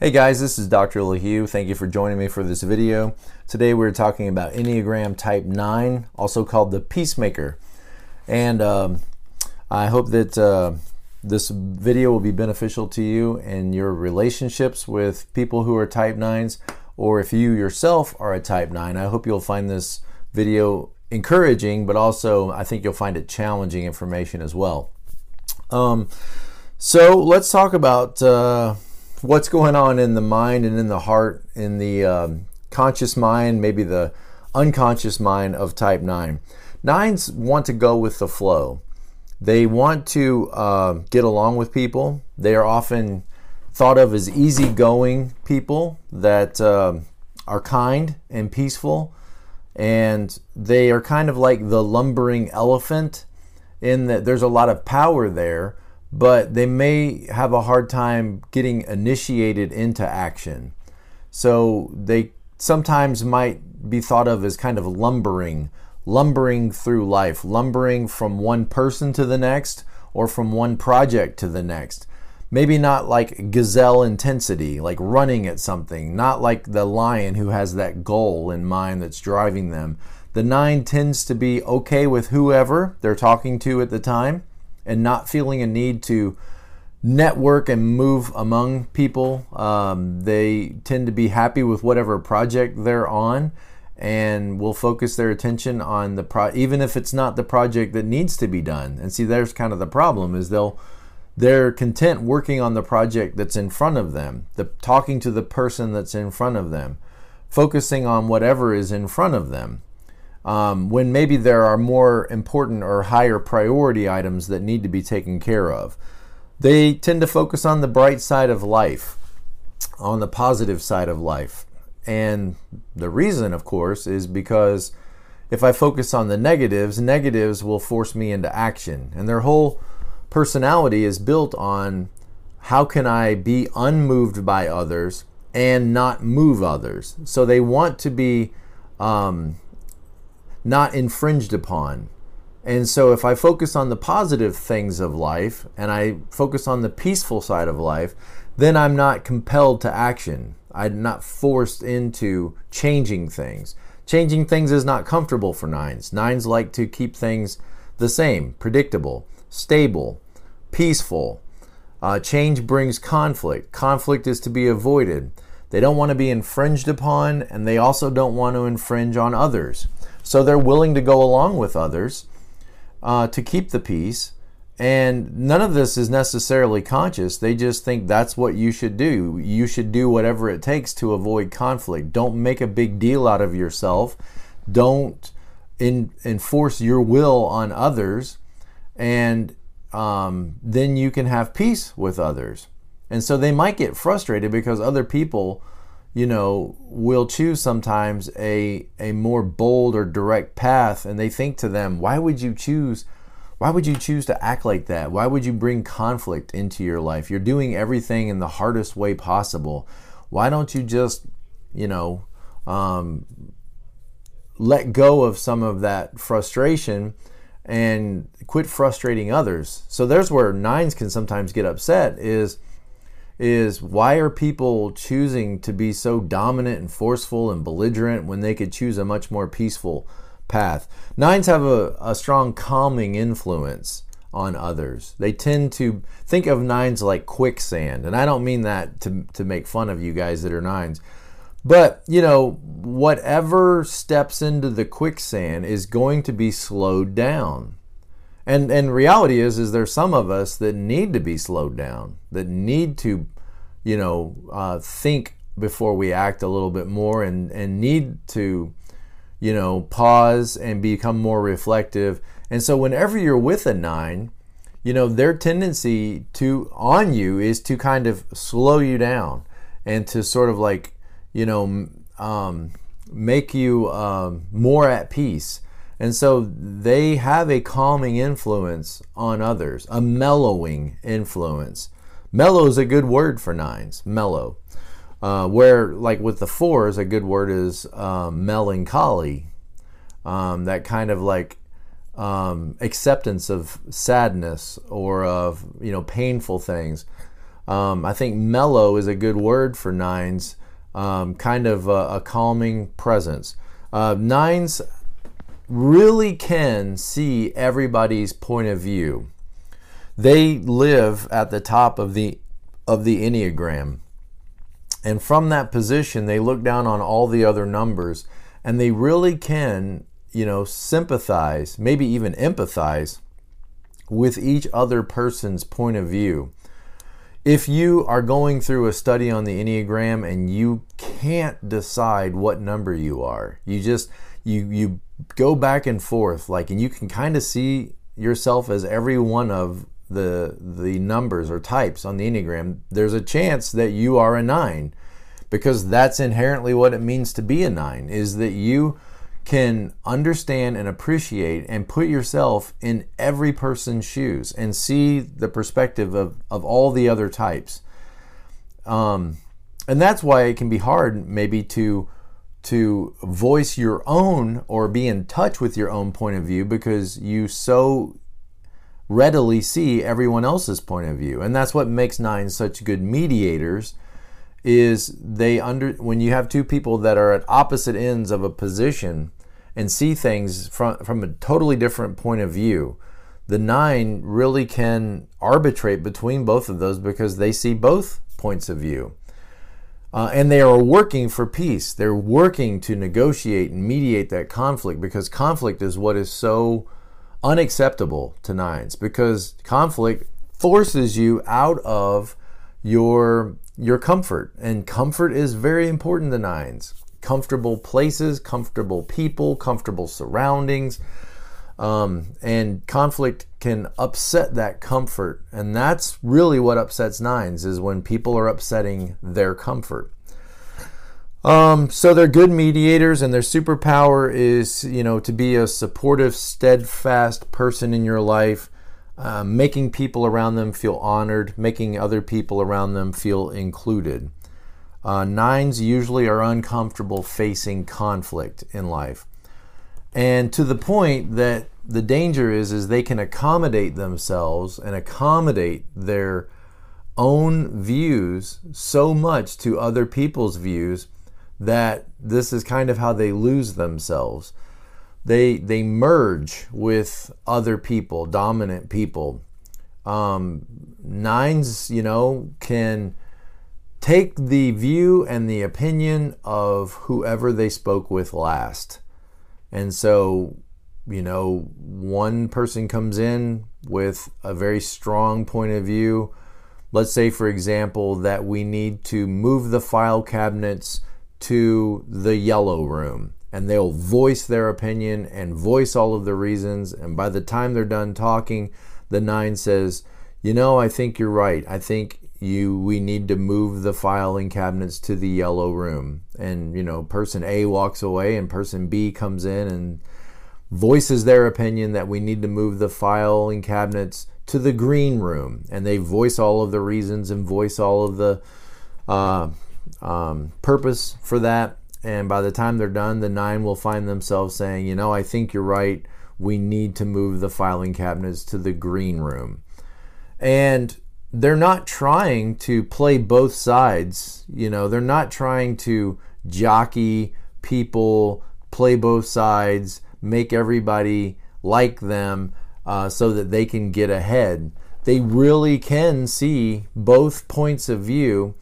Hey guys, this is Dr. LaHue. Thank you for joining me for this video. Today we're talking about Enneagram Type 9, also called the Peacemaker. And um, I hope that uh, this video will be beneficial to you and your relationships with people who are Type 9s, or if you yourself are a Type 9. I hope you'll find this video encouraging, but also I think you'll find it challenging information as well. Um, so let's talk about. Uh, what's going on in the mind and in the heart, in the um, conscious mind, maybe the unconscious mind of type 9. Nines want to go with the flow. They want to uh, get along with people. They are often thought of as easygoing people that uh, are kind and peaceful. And they are kind of like the lumbering elephant in that there's a lot of power there, but they may have a hard time getting initiated into action. So they sometimes might be thought of as kind of lumbering, lumbering through life, lumbering from one person to the next or from one project to the next. Maybe not like gazelle intensity, like running at something, not like the lion who has that goal in mind that's driving them. The nine tends to be okay with whoever they're talking to at the time and not feeling a need to network and move among people. Um, they tend to be happy with whatever project they're on and will focus their attention on the pro even if it's not the project that needs to be done. And see there's kind of the problem is they'll they're content working on the project that's in front of them, the talking to the person that's in front of them, focusing on whatever is in front of them um, when maybe there are more important or higher priority items that need to be taken care of. They tend to focus on the bright side of life, on the positive side of life. And the reason, of course, is because if I focus on the negatives, negatives will force me into action. And their whole personality is built on how can I be unmoved by others and not move others. So they want to be um, not infringed upon. And so, if I focus on the positive things of life and I focus on the peaceful side of life, then I'm not compelled to action. I'm not forced into changing things. Changing things is not comfortable for nines. Nines like to keep things the same, predictable, stable, peaceful. Uh, change brings conflict. Conflict is to be avoided. They don't want to be infringed upon, and they also don't want to infringe on others. So they're willing to go along with others uh, to keep the peace. And none of this is necessarily conscious. They just think that's what you should do. You should do whatever it takes to avoid conflict. Don't make a big deal out of yourself. Don't in, enforce your will on others. And um, then you can have peace with others. And so they might get frustrated because other people you know, will choose sometimes a a more bold or direct path and they think to them, why would you choose why would you choose to act like that? Why would you bring conflict into your life? You're doing everything in the hardest way possible. Why don't you just, you know, um, let go of some of that frustration and quit frustrating others? So there's where nines can sometimes get upset is is why are people choosing to be so dominant and forceful and belligerent when they could choose a much more peaceful path? Nines have a, a strong calming influence on others. They tend to think of nines like quicksand, and I don't mean that to, to make fun of you guys that are nines. But, you know, whatever steps into the quicksand is going to be slowed down. And and reality is is there's some of us that need to be slowed down, that need to, you know, uh, think before we act a little bit more, and and need to, you know, pause and become more reflective. And so whenever you're with a nine, you know, their tendency to on you is to kind of slow you down and to sort of like, you know, um, make you um, more at peace and so they have a calming influence on others, a mellowing influence. Mellow is a good word for nines, mellow. Uh, where, like with the fours, a good word is um, melancholy. Um, that kind of like um, acceptance of sadness or of you know painful things. Um, I think mellow is a good word for nines, um, kind of a, a calming presence. Uh, nines really can see everybody's point of view. They live at the top of the of the enneagram. And from that position, they look down on all the other numbers and they really can, you know, sympathize, maybe even empathize with each other person's point of view. If you are going through a study on the Enneagram and you can't decide what number you are, you just you you go back and forth like and you can kind of see yourself as every one of the the numbers or types on the enneagram. There's a chance that you are a 9 because that's inherently what it means to be a 9 is that you can understand and appreciate and put yourself in every person's shoes and see the perspective of, of all the other types. Um, and that's why it can be hard maybe to to voice your own or be in touch with your own point of view because you so readily see everyone else's point of view. And that's what makes nine such good mediators is they under when you have two people that are at opposite ends of a position and see things from from a totally different point of view the nine really can arbitrate between both of those because they see both points of view uh, and they are working for peace. They're working to negotiate and mediate that conflict because conflict is what is so unacceptable to nines because conflict forces you out of your your comfort. And comfort is very important to nines. Comfortable places comfortable people comfortable surroundings um, and conflict can upset that comfort. And that's really what upsets nines is when people are upsetting their comfort. Um, so they're good mediators, and their superpower is, you know, to be a supportive, steadfast person in your life, uh, making people around them feel honored, making other people around them feel included. Uh, nines usually are uncomfortable facing conflict in life and to the point that the danger is is they can accommodate themselves and accommodate their own views so much to other people's views that this is kind of how they lose themselves. They they merge with other people dominant people. Um, nines you know can take the view and the opinion of whoever they spoke with last and so, you know, one person comes in with a very strong point of view. Let's say, for example, that we need to move the file cabinets to the yellow room. And they'll voice their opinion and voice all of the reasons. And by the time they're done talking, the nine says, You know, I think you're right. I think you we need to move the filing cabinets to the yellow room. And you know person A walks away and person B comes in and voices their opinion that we need to move the filing cabinets to the green room. And they voice all of the reasons and voice all of the uh, um, purpose for that. And by the time they're done the nine will find themselves saying you know i think you're right. We need to move the filing cabinets to the green room. And they're not trying to play both sides. You know, they're not trying to jockey people, play both sides, make everybody like them uh, so that they can get ahead. They really can see both points of view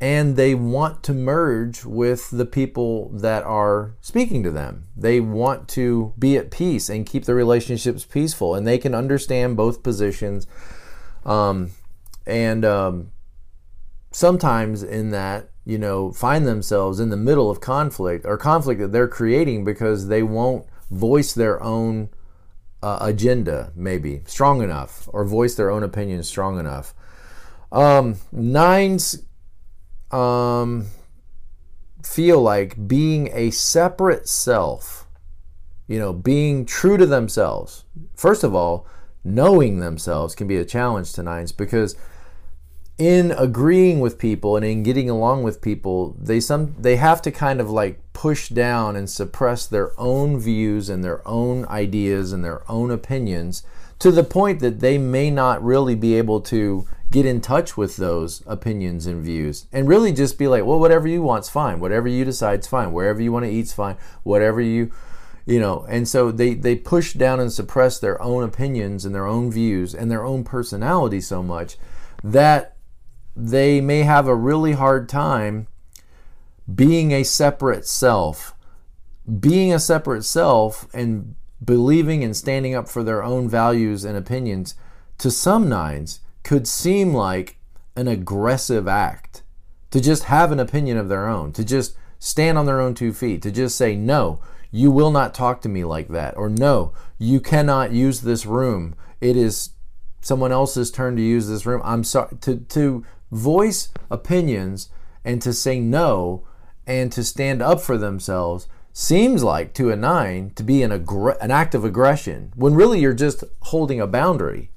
and they want to merge with the people that are speaking to them. They want to be at peace and keep the relationships peaceful, and they can understand both positions. Um, and um, sometimes in that you know find themselves in the middle of conflict or conflict that they're creating because they won't voice their own uh, agenda maybe strong enough or voice their own opinion strong enough. Um, nines um, feel like being a separate self you know being true to themselves. First of all knowing themselves can be a challenge to nines because in agreeing with people and in getting along with people, they some they have to kind of like push down and suppress their own views and their own ideas and their own opinions to the point that they may not really be able to get in touch with those opinions and views and really just be like, well, whatever you want's fine. Whatever you decide's fine. Wherever you want to eat's fine. Whatever you, you know, and so they, they push down and suppress their own opinions and their own views and their own personality so much that they may have a really hard time being a separate self. Being a separate self and believing and standing up for their own values and opinions to some nines could seem like an aggressive act to just have an opinion of their own, to just stand on their own two feet, to just say, no, you will not talk to me like that, or no, you cannot use this room. It is someone else's turn to use this room. I'm sorry. To, to voice opinions and to say no and to stand up for themselves seems like to a nine to be an, aggr- an act of aggression when really you're just holding a boundary.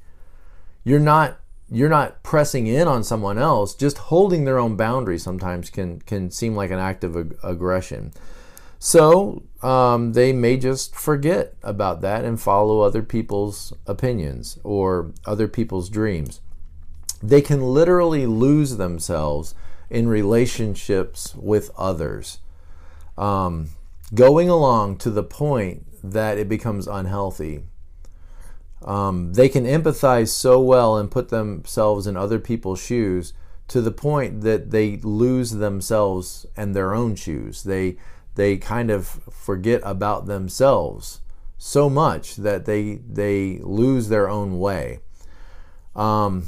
You're not you're not pressing in on someone else. Just holding their own boundary sometimes can can seem like an act of ag- aggression. So um, they may just forget about that and follow other people's opinions or other people's dreams. They can literally lose themselves in relationships with others, um, going along to the point that it becomes unhealthy. Um, they can empathize so well and put themselves in other people's shoes to the point that they lose themselves and their own shoes. They they kind of forget about themselves so much that they they lose their own way. Um,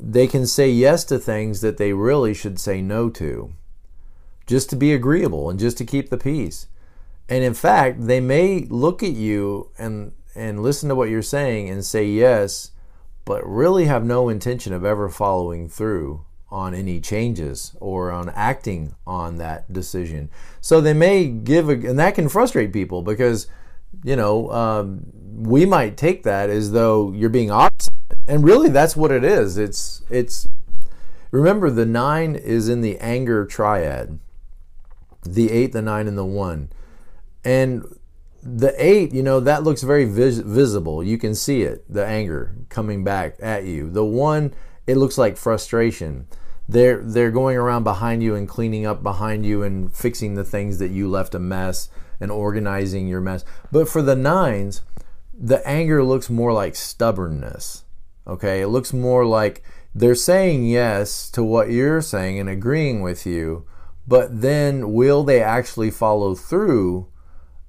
they can say yes to things that they really should say no to, just to be agreeable and just to keep the peace. And in fact, they may look at you and and listen to what you're saying and say yes, but really have no intention of ever following through on any changes or on acting on that decision. So they may give, a, and that can frustrate people because, you know, um, we might take that as though you're being opposite, and really that's what it is. It's it's. Remember, the nine is in the anger triad. The eight, the nine, and the one, and the eight, you know, that looks very vis- visible. You can see it, the anger coming back at you. The one, it looks like frustration. They're they're going around behind you and cleaning up behind you and fixing the things that you left a mess and organizing your mess. But for the nines, the anger looks more like stubbornness. Okay, it looks more like they're saying yes to what you're saying and agreeing with you, but then will they actually follow through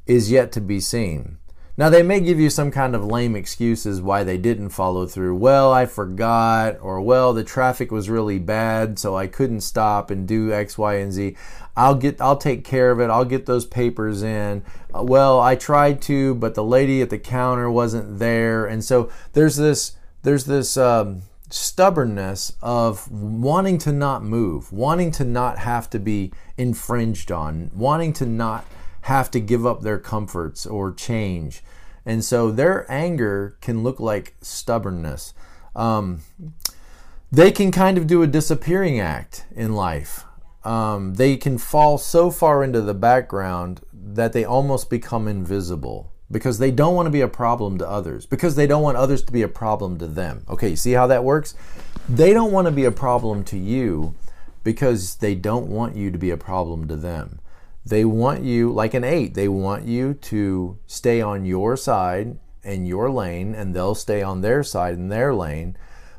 is yet to be seen. Now, they may give you some kind of lame excuses why they didn't follow through. Well, I forgot, or well, the traffic was really bad, so I couldn't stop and do X, Y, and Z. I'll get, I'll take care of it. I'll get those papers in. Uh, well, I tried to, but the lady at the counter wasn't there, and so there's this, there's this um, stubbornness of wanting to not move, wanting to not have to be infringed on, wanting to not have to give up their comforts or change. And so their anger can look like stubbornness. Um, they can kind of do a disappearing act in life. Um, they can fall so far into the background that they almost become invisible because they don't want to be a problem to others, because they don't want others to be a problem to them. Okay, see how that works? They don't want to be a problem to you because they don't want you to be a problem to them. They want you, like an eight, they want you to stay on your side and your lane, and they'll stay on their side and their lane.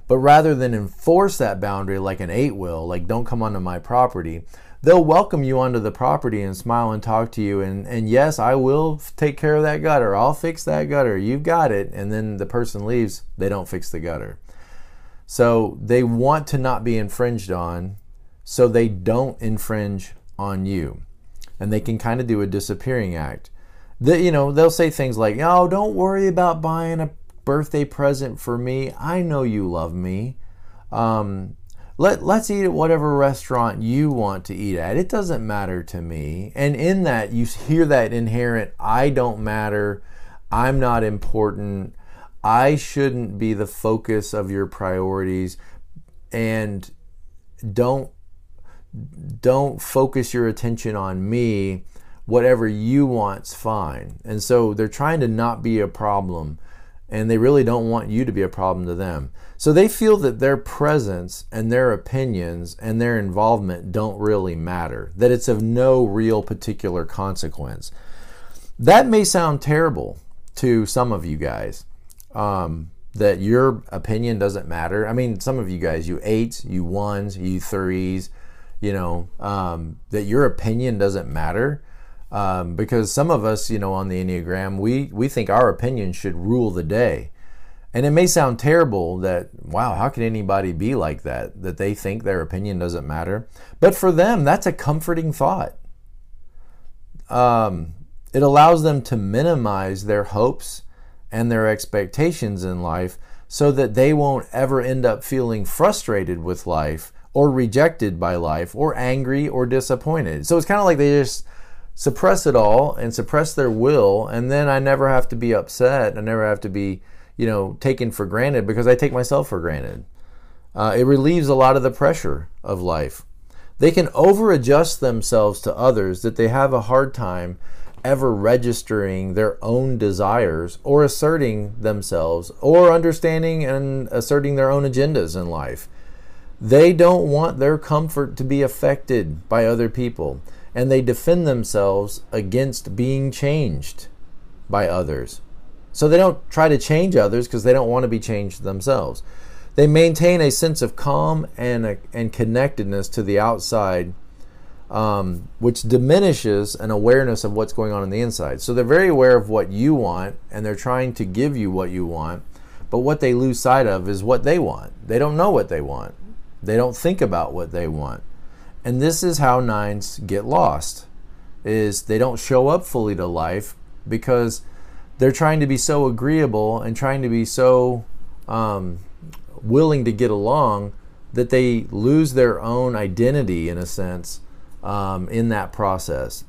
But rather than enforce that boundary like an eight will, like don't come onto my property, they'll welcome you onto the property and smile and talk to you. And, and yes, I will take care of that gutter. I'll fix that gutter. You've got it. And then the person leaves, they don't fix the gutter. So they want to not be infringed on, so they don't infringe on you and they can kind of do a disappearing act. The, you know, they'll say things like, "Oh, don't worry about buying a birthday present for me. I know you love me. Um, let let's eat at whatever restaurant you want to eat at. It doesn't matter to me." And in that, you hear that inherent, "I don't matter. I'm not important. I shouldn't be the focus of your priorities." And don't don't focus your attention on me. Whatever you want's fine. And so they're trying to not be a problem. and they really don't want you to be a problem to them. So they feel that their presence and their opinions and their involvement don't really matter, that it's of no real particular consequence. That may sound terrible to some of you guys. Um, that your opinion doesn't matter. I mean, some of you guys, you eights, you ones, you threes, you know, um, that your opinion doesn't matter. Um, because some of us, you know, on the Enneagram, we, we think our opinion should rule the day. And it may sound terrible that, wow, how can anybody be like that? That they think their opinion doesn't matter. But for them, that's a comforting thought. Um, it allows them to minimize their hopes and their expectations in life so that they won't ever end up feeling frustrated with life or rejected by life or angry or disappointed. So it's kind of like they just suppress it all and suppress their will and then I never have to be upset. I never have to be, you know, taken for granted because I take myself for granted. Uh, it relieves a lot of the pressure of life. They can over adjust themselves to others that they have a hard time ever registering their own desires or asserting themselves or understanding and asserting their own agendas in life. They don't want their comfort to be affected by other people, and they defend themselves against being changed by others. So they don't try to change others because they don't want to be changed themselves. They maintain a sense of calm and, and connectedness to the outside um, which diminishes an awareness of what's going on in the inside. So they're very aware of what you want and they're trying to give you what you want, but what they lose sight of is what they want. They don't know what they want, they don't think about what they want. And this is how nines get lost is they don't show up fully to life because they're trying to be so agreeable and trying to be so um, willing to get along that they lose their own identity in a sense um, in that process.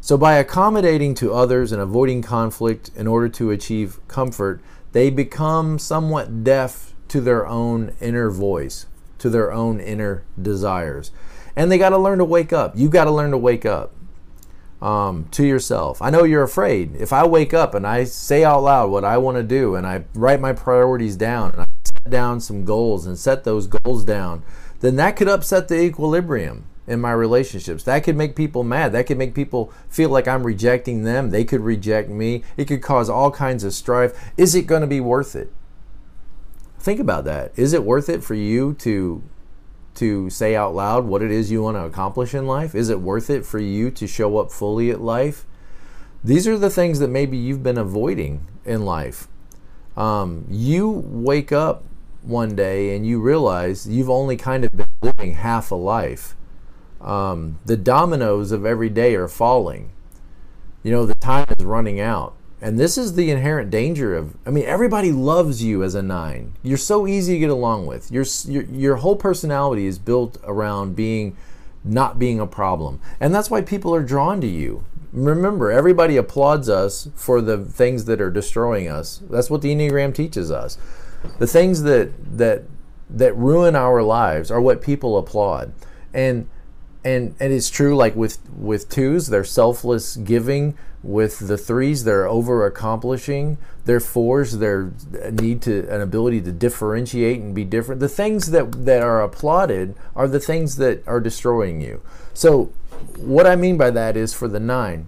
So, by accommodating to others and avoiding conflict in order to achieve comfort, they become somewhat deaf to their own inner voice, to their own inner desires. And they got to learn to wake up. You got to learn to wake up um, to yourself. I know you're afraid. If I wake up and I say out loud what I want to do and I write my priorities down and I set down some goals and set those goals down, then that could upset the equilibrium in my relationships. That could make people mad. That could make people feel like I'm rejecting them. They could reject me. It could cause all kinds of strife. Is it going to be worth it? Think about that. Is it worth it for you to to say out loud what it is you want to accomplish in life? Is it worth it for you to show up fully at life? These are the things that maybe you've been avoiding in life. Um, you wake up one day and you realize you've only kind of been living half a life um, the dominoes of every day are falling. You know, the time is running out. And this is the inherent danger of, I mean, everybody loves you as a nine. You're so easy to get along with. Your, your, your whole personality is built around being, not being a problem. And that's why people are drawn to you. Remember, everybody applauds us for the things that are destroying us. That's what the Enneagram teaches us. The things that, that, that ruin our lives are what people applaud. And and and it's true like with with twos they're selfless giving. With the threes they're over accomplishing their fours their uh, need to an ability to differentiate and be different. The things that that are applauded are the things that are destroying you. So what i mean by that is for the nine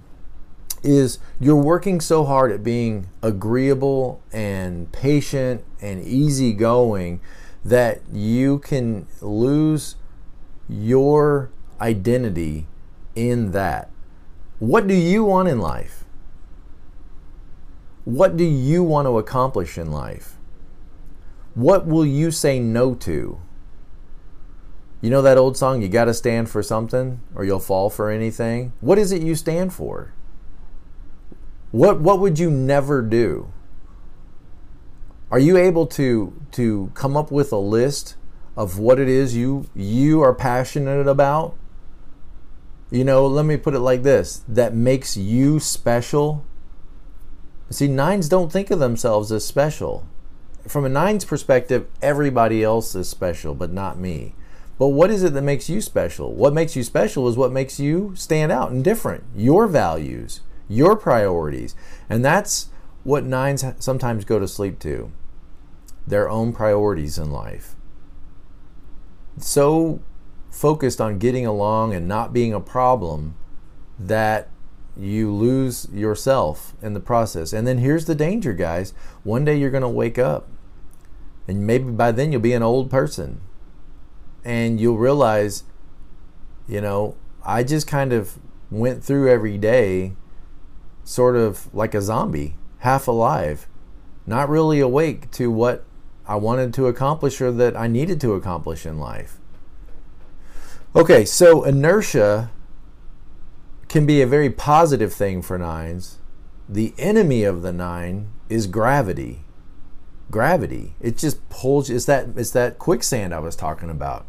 is you're working so hard at being agreeable and patient and easygoing that you can lose your identity in that. What do you want in life? What do you want to accomplish in life? What will you say no to? You know that old song, you got to stand for something or you'll fall for anything? What is it you stand for? What, what would you never do? Are you able to, to come up with a list of what it is you, you are passionate about? You know, let me put it like this that makes you special. See, nines don't think of themselves as special. From a nine's perspective, everybody else is special, but not me. But what is it that makes you special? What makes you special is what makes you stand out and different. Your values, your priorities. And that's what nines sometimes go to sleep to their own priorities in life. So focused on getting along and not being a problem that you lose yourself in the process. And then here's the danger, guys. One day you're going to wake up, and maybe by then you'll be an old person. And you'll realize, you know, I just kind of went through every day sort of like a zombie, half alive, not really awake to what I wanted to accomplish or that I needed to accomplish in life. Okay, so inertia can be a very positive thing for nines. The enemy of the nine is gravity. Gravity. It just pulls it's that it's that quicksand I was talking about.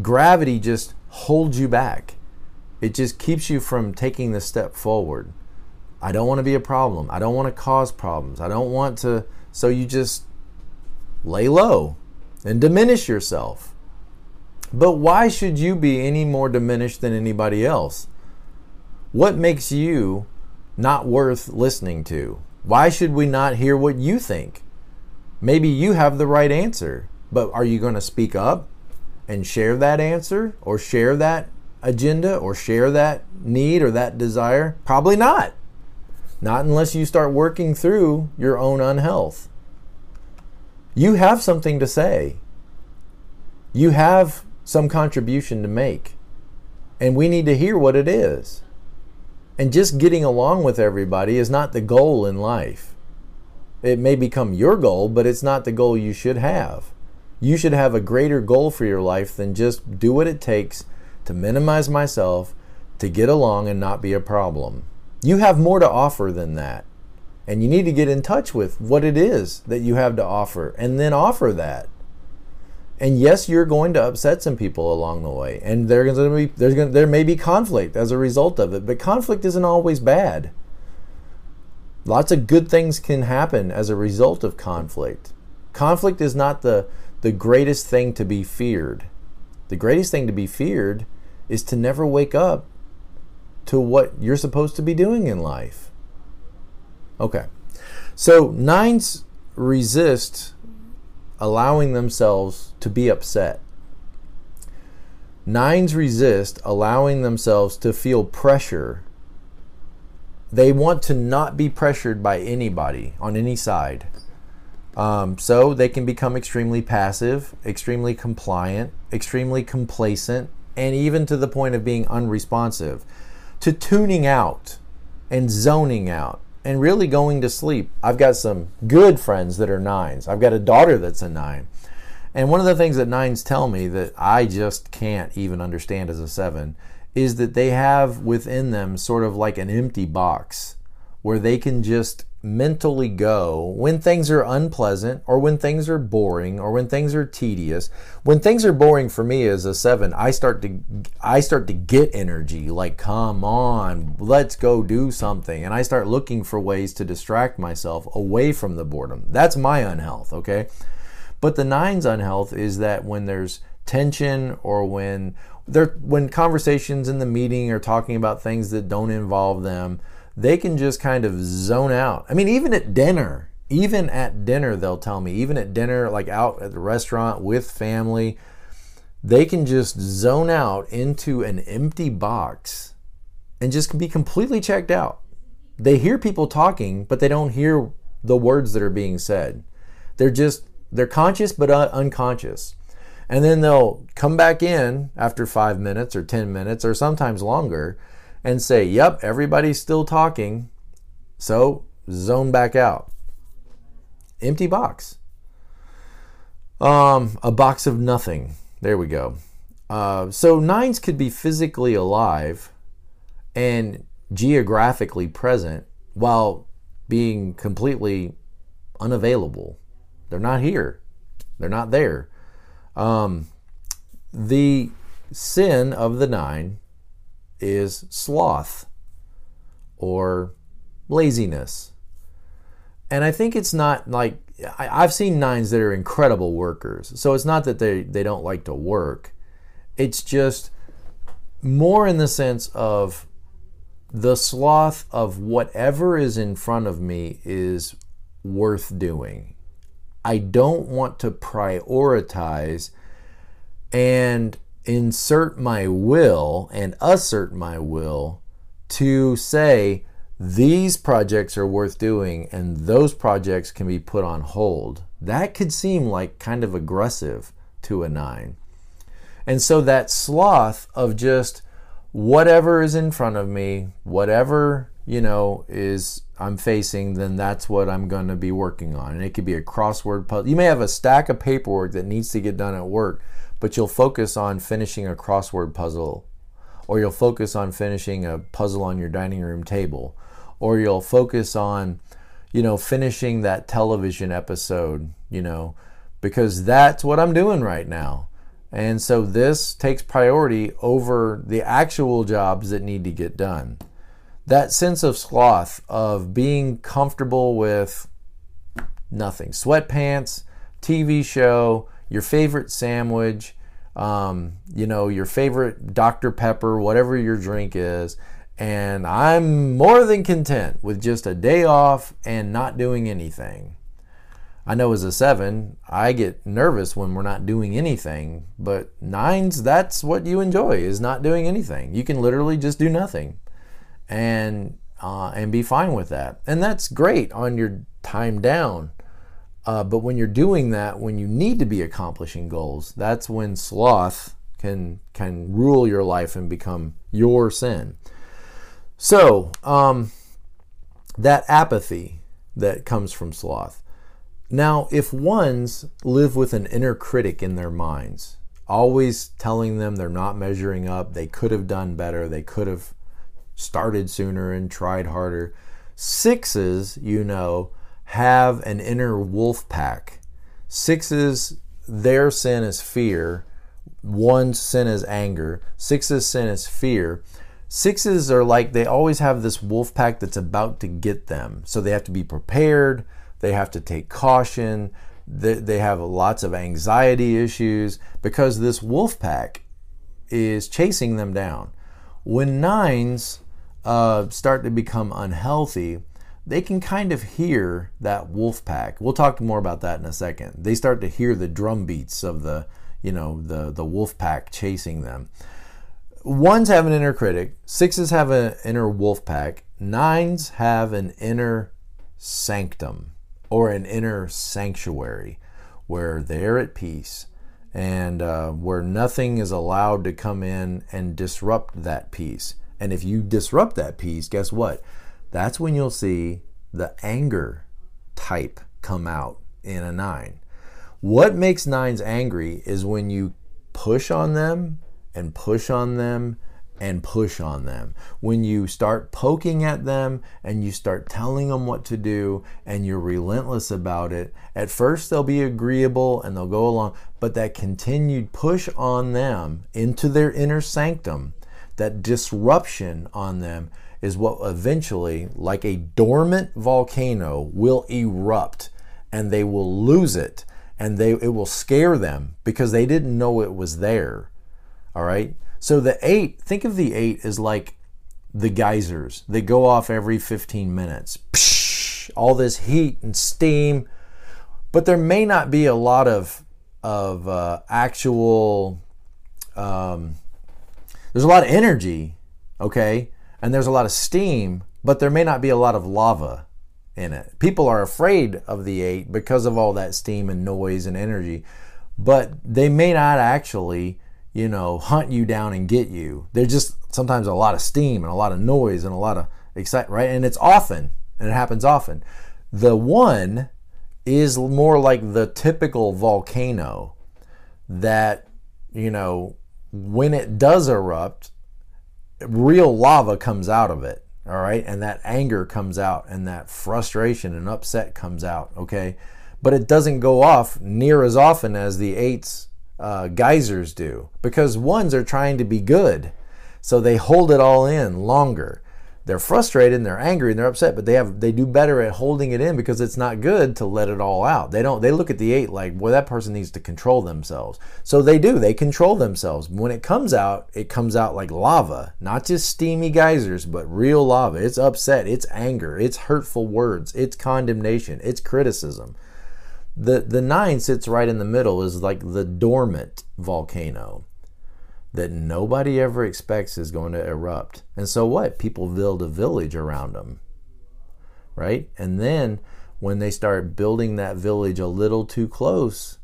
Gravity just holds you back. It just keeps you from taking the step forward. I don't want to be a problem. I don't want to cause problems. I don't want to so you just lay low and diminish yourself. But why should you be any more diminished than anybody else? What makes you not worth listening to? Why should we not hear what you think? Maybe you have the right answer, but are you going to speak up and share that answer or share that agenda or share that need or that desire? Probably not. Not unless you start working through your own unhealth. You have something to say. You have some contribution to make. And we need to hear what it is. And just getting along with everybody is not the goal in life. It may become your goal, but it's not the goal you should have. You should have a greater goal for your life than just do what it takes to minimize myself, to get along and not be a problem. You have more to offer than that. And you need to get in touch with what it is that you have to offer and then offer that. And yes, you're going to upset some people along the way, and there's going to be there's going there may be conflict as a result of it, but conflict isn't always bad. Lots of good things can happen as a result of conflict. Conflict is not the the greatest thing to be feared. The greatest thing to be feared is to never wake up to what you're supposed to be doing in life. Okay. So nines resist allowing themselves to be upset. Nines resist allowing themselves to feel pressure. They want to not be pressured by anybody on any side. Um, so they can become extremely passive, extremely compliant, extremely complacent, and even to the point of being unresponsive, to tuning out and zoning out and really going to sleep. I've got some good friends that are nines. I've got a daughter that's a nine. And one of the things that nines tell me that I just can't even understand as a seven is that they have within them sort of like an empty box where they can just mentally go when things are unpleasant or when things are boring or when things are tedious. When things are boring for me as a 7 I start to I start to get energy like come on let's go do something. And I start looking for ways to distract myself away from the boredom. That's my unhealth okay but the 9's unhealth is that when there's tension or when there when conversations in the meeting are talking about things that don't involve them they can just kind of zone out. I mean, even at dinner, even at dinner, they'll tell me, even at dinner, like out at the restaurant with family, they can just zone out into an empty box and just be completely checked out. They hear people talking, but they don't hear the words that are being said. They're just, they're conscious but unconscious. And then they'll come back in after five minutes or 10 minutes or sometimes longer and say, yep, everybody's still talking, so zone back out. Empty box. Um, a box of nothing. There we go. Uh, so nines could be physically alive and geographically present while being completely unavailable. They're not here. They're not there. Um, the sin of the nine is sloth or laziness. And I think it's not like I, have seen nines that are incredible workers. So it's not that they, they don't like to work. It's just more in the sense of the sloth of whatever is in front of me is worth doing. I don't want to prioritize and insert my will and assert my will to say these projects are worth doing and those projects can be put on hold. That could seem like kind of aggressive to a nine. And so that sloth of just whatever is in front of me, whatever, you know, is I'm facing, then that's what I'm going to be working on. And it could be a crossword puzzle. You may have a stack of paperwork that needs to get done at work, but you'll focus on finishing a crossword puzzle, or you'll focus on finishing a puzzle on your dining room table, or you'll focus on, you know, finishing that television episode, you know, because that's what I'm doing right now. And so this takes priority over the actual jobs that need to get done. That sense of sloth, of being comfortable with nothing sweatpants, TV show, your favorite sandwich, um, you know, your favorite Dr. Pepper, whatever your drink is. And I'm more than content with just a day off and not doing anything. I know as a seven, I get nervous when we're not doing anything, but nines, that's what you enjoy is not doing anything. You can literally just do nothing and uh, and be fine with that. And that's great on your time down. Uh, but when you're doing that, when you need to be accomplishing goals, that's when sloth can can rule your life and become your sin. So um, that apathy that comes from sloth. Now, if ones live with an inner critic in their minds, always telling them they're not measuring up, they could have done better, they could have started sooner and tried harder. Sixes, you know, have an inner wolf pack. Sixes, their sin is fear. One's sin is anger. Sixes' sin is fear. Sixes are like they always have this wolf pack that's about to get them. So they have to be prepared. They have to take caution. They, they have lots of anxiety issues because this wolf pack is chasing them down. When nines uh, start to become unhealthy, they can kind of hear that wolf pack. We'll talk more about that in a second. They start to hear the drum beats of the, you know, the the wolf pack chasing them. Ones have an inner critic, sixes have an inner wolf pack, nines have an inner sanctum or an inner sanctuary where they're at peace and uh, where nothing is allowed to come in and disrupt that peace. And if you disrupt that peace, guess what? That's when you'll see the anger type come out in a nine. What makes nines angry is when you push on them and push on them and push on them. When you start poking at them and you start telling them what to do and you're relentless about it, at first they'll be agreeable and they'll go along, but that continued push on them into their inner sanctum, that disruption on them is what eventually, like a dormant volcano, will erupt and they will lose it and they it will scare them because they didn't know it was there. All right? So the eight, think of the eight as like the geysers. They go off every 15 minutes. Psh, all this heat and steam, but there may not be a lot of of uh, actual. Um, there's a lot of energy, okay, and there's a lot of steam, but there may not be a lot of lava in it. People are afraid of the eight because of all that steam and noise and energy, but they may not actually you know, hunt you down and get you. There's just sometimes a lot of steam and a lot of noise and a lot of excitement, right? And it's often, and it happens often. The one is more like the typical volcano that, you know, when it does erupt, real lava comes out of it, all right? And that anger comes out and that frustration and upset comes out, okay? But it doesn't go off near as often as the eights uh, geysers do because ones are trying to be good. So they hold it all in longer. They're frustrated and they're angry and they're upset, but they have they do better at holding it in because it's not good to let it all out. They don't they look at the eight like, well, that person needs to control themselves. So they do, they control themselves. When it comes out, it comes out like lava, not just steamy geysers, but real lava. It's upset, it's anger, it's hurtful words, it's condemnation, it's criticism. The the nine sits right in the middle is like the dormant volcano that nobody ever expects is going to erupt. And so what? People build a village around them. Right? And then when they start building that village a little too close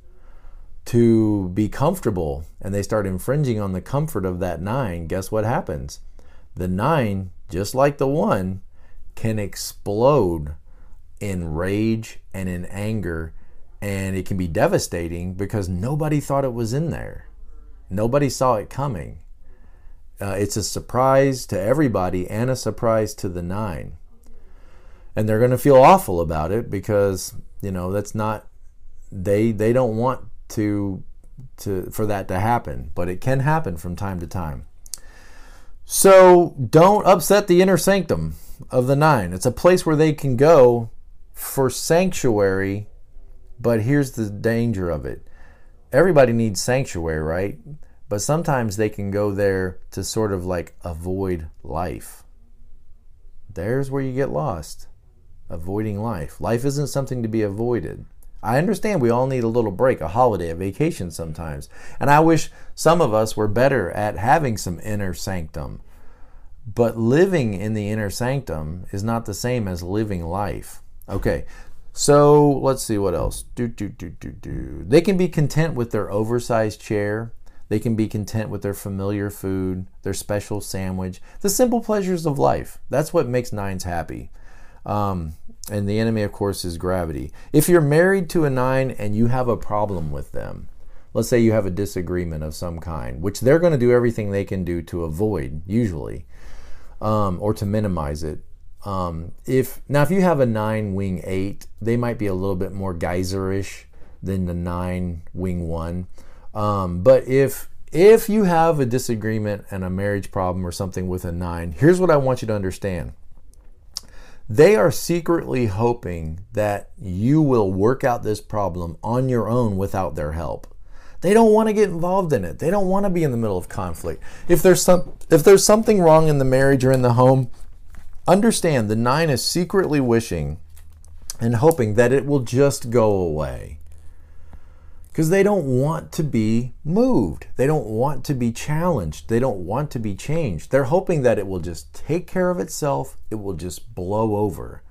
to be comfortable and they start infringing on the comfort of that nine, guess what happens? The nine, just like the one, can explode in rage and in anger, and it can be devastating because nobody thought it was in there. Nobody saw it coming. Uh, it's a surprise to everybody and a surprise to the nine. And they're going to feel awful about it because, you know, that's not they they don't want to to for that to happen, but it can happen from time to time. So, don't upset the inner sanctum of the nine. It's a place where they can go for sanctuary, but here's the danger of it everybody needs sanctuary, right? But sometimes they can go there to sort of like avoid life. There's where you get lost. Avoiding life. Life isn't something to be avoided. I understand we all need a little break, a holiday, a vacation sometimes. And I wish some of us were better at having some inner sanctum. But living in the inner sanctum is not the same as living life. Okay, so let's see what else. Do, do, do, do, do. They can be content with their oversized chair. They can be content with their familiar food, their special sandwich, the simple pleasures of life. That's what makes nines happy. Um, and the enemy, of course, is gravity. If you're married to a nine and you have a problem with them, let's say you have a disagreement of some kind, which they're going to do everything they can do to avoid, usually, um, or to minimize it. Um, if now, if you have a nine wing eight, they might be a little bit more geyserish than the nine wing one. Um, but if if you have a disagreement and a marriage problem or something with a nine, here's what I want you to understand. They are secretly hoping that you will work out this problem on your own without their help. They don't want to get involved in it. They don't want to be in the middle of conflict. If there's some if there's something wrong in the marriage or in the home, Understand the nine is secretly wishing and hoping that it will just go away. Because they don't want to be moved. They don't want to be challenged. They don't want to be changed. They're hoping that it will just take care of itself, it will just blow over.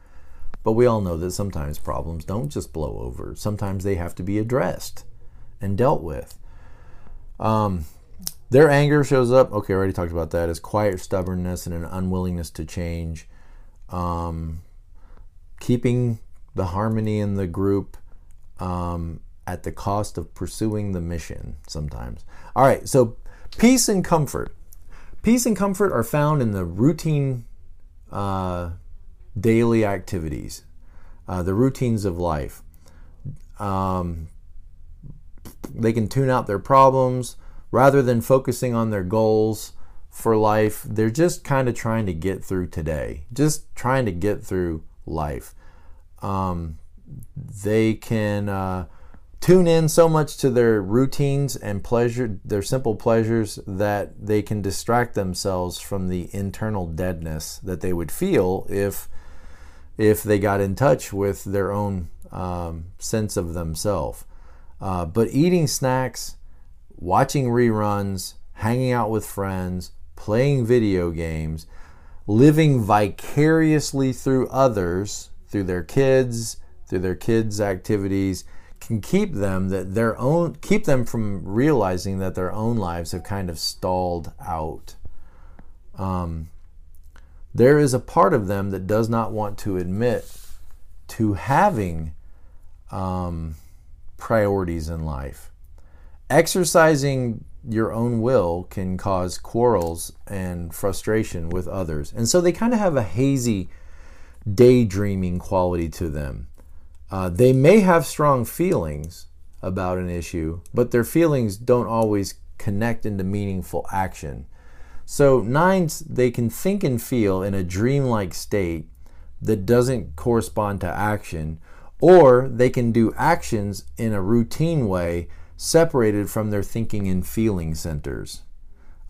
But we all know that sometimes problems don't just blow over, sometimes they have to be addressed and dealt with. Um, their anger shows up, okay, I already talked about that, as quiet stubbornness and an unwillingness to change. Um, keeping the harmony in the group um, at the cost of pursuing the mission sometimes. All right, so peace and comfort. Peace and comfort are found in the routine uh, daily activities, uh, the routines of life. Um, they can tune out their problems rather than focusing on their goals for life, they're just kind of trying to get through today, just trying to get through life. Um, they can uh, tune in so much to their routines and pleasure, their simple pleasures, that they can distract themselves from the internal deadness that they would feel if if they got in touch with their own um, sense of themselves. Uh, but eating snacks watching reruns, hanging out with friends, playing video games, living vicariously through others, through their kids, through their kids' activities, can keep them that their own keep them from realizing that their own lives have kind of stalled out. Um, there is a part of them that does not want to admit to having um, priorities in life exercising your own will can cause quarrels and frustration with others. And so they kind of have a hazy daydreaming quality to them. Uh, they may have strong feelings about an issue, but their feelings don't always connect into meaningful action. So, nines, they can think and feel in a dreamlike state that doesn't correspond to action, or they can do actions in a routine way separated from their thinking and feeling centers.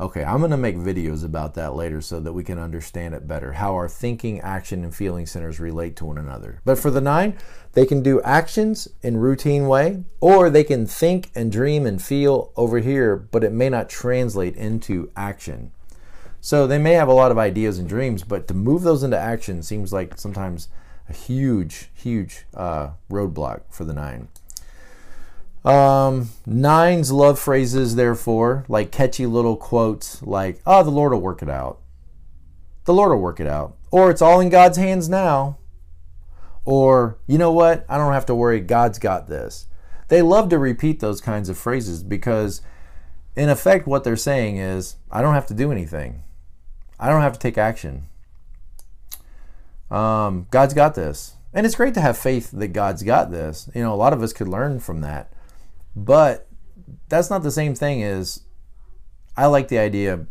Okay, I'm going to make videos about that later so that we can understand it better how our thinking, action, and feeling centers relate to one another. But for the nine, they can do actions in routine way, or they can think and dream and feel over here, but it may not translate into action. So they may have a lot of ideas and dreams, but to move those into action seems like sometimes a huge, huge uh, roadblock for the nine. Um, nines love phrases, therefore, like catchy little quotes like, oh, the Lord will work it out. The Lord will work it out. Or it's all in God's hands now. Or, you know what? I don't have to worry. God's got this. They love to repeat those kinds of phrases because, in effect, what they're saying is, I don't have to do anything. I don't have to take action. Um, God's got this. And it's great to have faith that God's got this. You know, a lot of us could learn from that. But that's not the same thing as I like the idea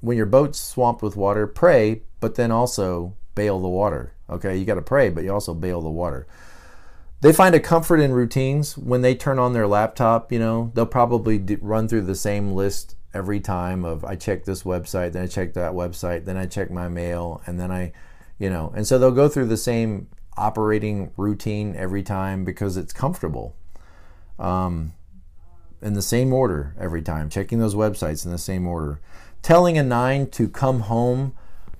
when your boat's swamped with water, pray, but then also bail the water. Okay, you got to pray, but you also bail the water. They find a comfort in routines when they turn on their laptop. You know, they'll probably run through the same list every time of I check this website, then I check that website, then I check my mail, and then I, you know, and so they'll go through the same operating routine every time because it's comfortable. Um, in the same order every time, checking those websites in the same order. Telling a nine to come home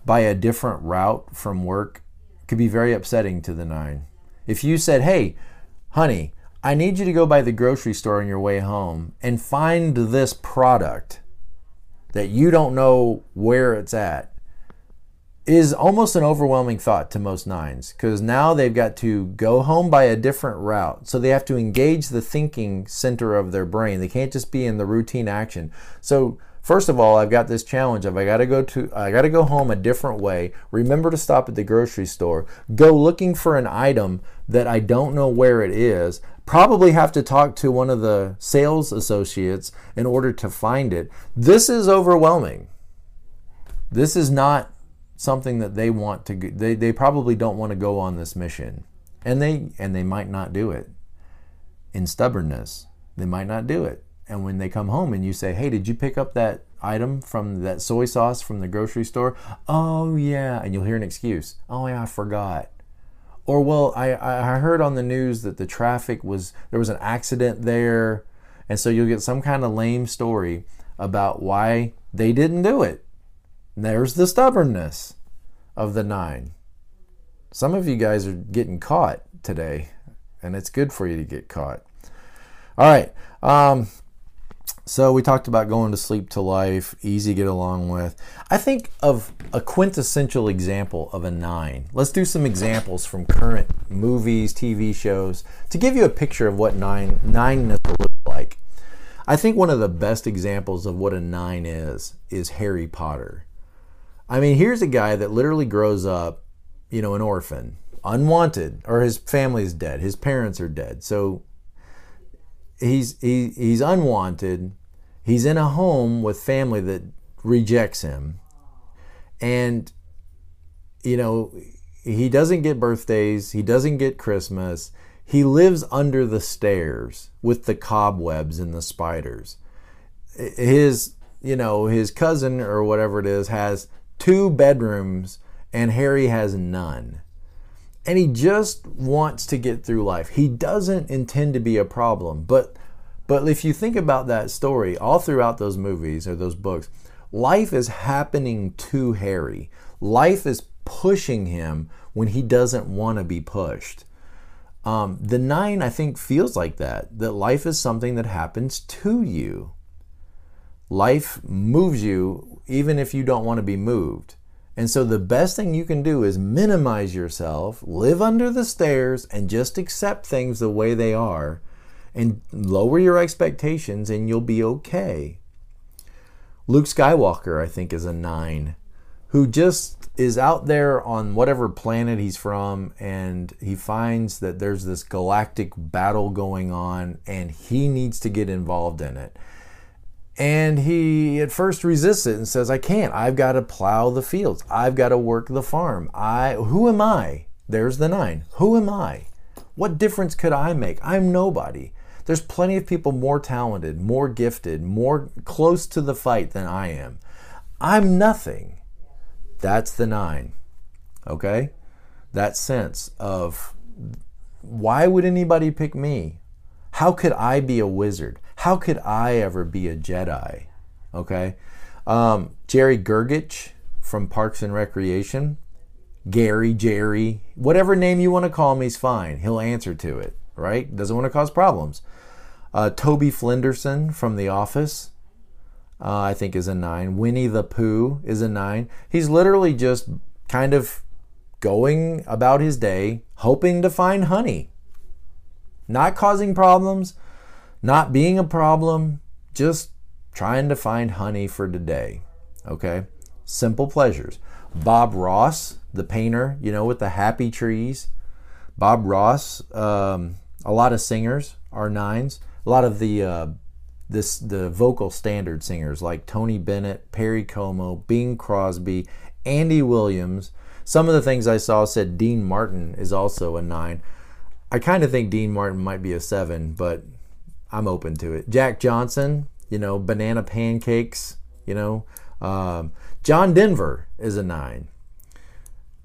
by a different route from work could be very upsetting to the nine. If you said, hey, honey, I need you to go by the grocery store on your way home and find this product that you don't know where it's at, is almost an overwhelming thought to most nines because now they've got to go home by a different route. So they have to engage the thinking center of their brain. They can't just be in the routine action. So first of all, I've got this challenge of I got to go to I got to go home a different way. Remember to stop at the grocery store. Go looking for an item that I don't know where it is. Probably have to talk to one of the sales associates in order to find it. This is overwhelming. This is not something that they want to they, they probably don't want to go on this mission. And they and they might not do it. In stubbornness they might not do it. And when they come home and you say hey did you pick up that item from that soy sauce from the grocery store? Oh yeah. And you'll hear an excuse. Oh yeah i forgot. Or well i i heard on the news that the traffic was there was an accident there. And so you'll get some kind of lame story about why they didn't do it there's the stubbornness of the nine. Some of you guys are getting caught today, and it's good for you to get caught. All right. Um, so we talked about going to sleep to life, easy to get along with. I think of a quintessential example of a nine. Let's do some examples from current movies, TV shows to give you a picture of what nine nineness looks like. I think one of the best examples of what a nine is is Harry Potter. I mean, here's a guy that literally grows up, you know, an orphan, unwanted, or his family's dead, his parents are dead. So he's he, he's unwanted. He's in a home with family that rejects him. And you know, he doesn't get birthdays, he doesn't get Christmas. He lives under the stairs with the cobwebs and the spiders. His, you know, his cousin or whatever it is has two bedrooms, and Harry has none. And he just wants to get through life. He doesn't intend to be a problem. But but if you think about that story, all throughout those movies or those books, life is happening to Harry. Life is pushing him when he doesn't want to be pushed. Um, the nine, I think, feels like that. That life is something that happens to you. Life moves you even if you don't want to be moved. And so the best thing you can do is minimize yourself, live under the stairs, and just accept things the way they are and lower your expectations, and you'll be okay. Luke Skywalker, I think, is a nine who just is out there on whatever planet he's from and he finds that there's this galactic battle going on and he needs to get involved in it And he at first resists it and says, I can't. I've got to plow the fields. I've got to work the farm. I who am I? There's the nine. Who am I? What difference could I make? I'm nobody. There's plenty of people more talented, more gifted, more close to the fight than I am. I'm nothing. That's the nine. Okay? That sense of why would anybody pick me? How could I be a wizard? How could I ever be a Jedi? Okay? Um, Jerry Gergich from Parks and Recreation, Gary, Jerry, whatever name you want to call me is fine. He'll answer to it, right? Doesn't want to cause problems. Uh, Toby Flenderson from The Office, uh, I think, is a nine. Winnie the Pooh is a nine. He's literally just kind of going about his day, hoping to find honey. Not causing problems, not being a problem, just trying to find honey for today. Okay? Simple pleasures. Bob Ross, the painter, you know, with the happy trees. Bob Ross, um, a lot of singers are nines. A lot of the uh, this the vocal standard singers like Tony Bennett, Perry Como, Bing Crosby, Andy Williams. Some of the things I saw said Dean Martin is also a nine. I kind of think Dean Martin might be a seven, but I'm open to it. Jack Johnson, you know, banana pancakes, you know. Um, John Denver is a nine.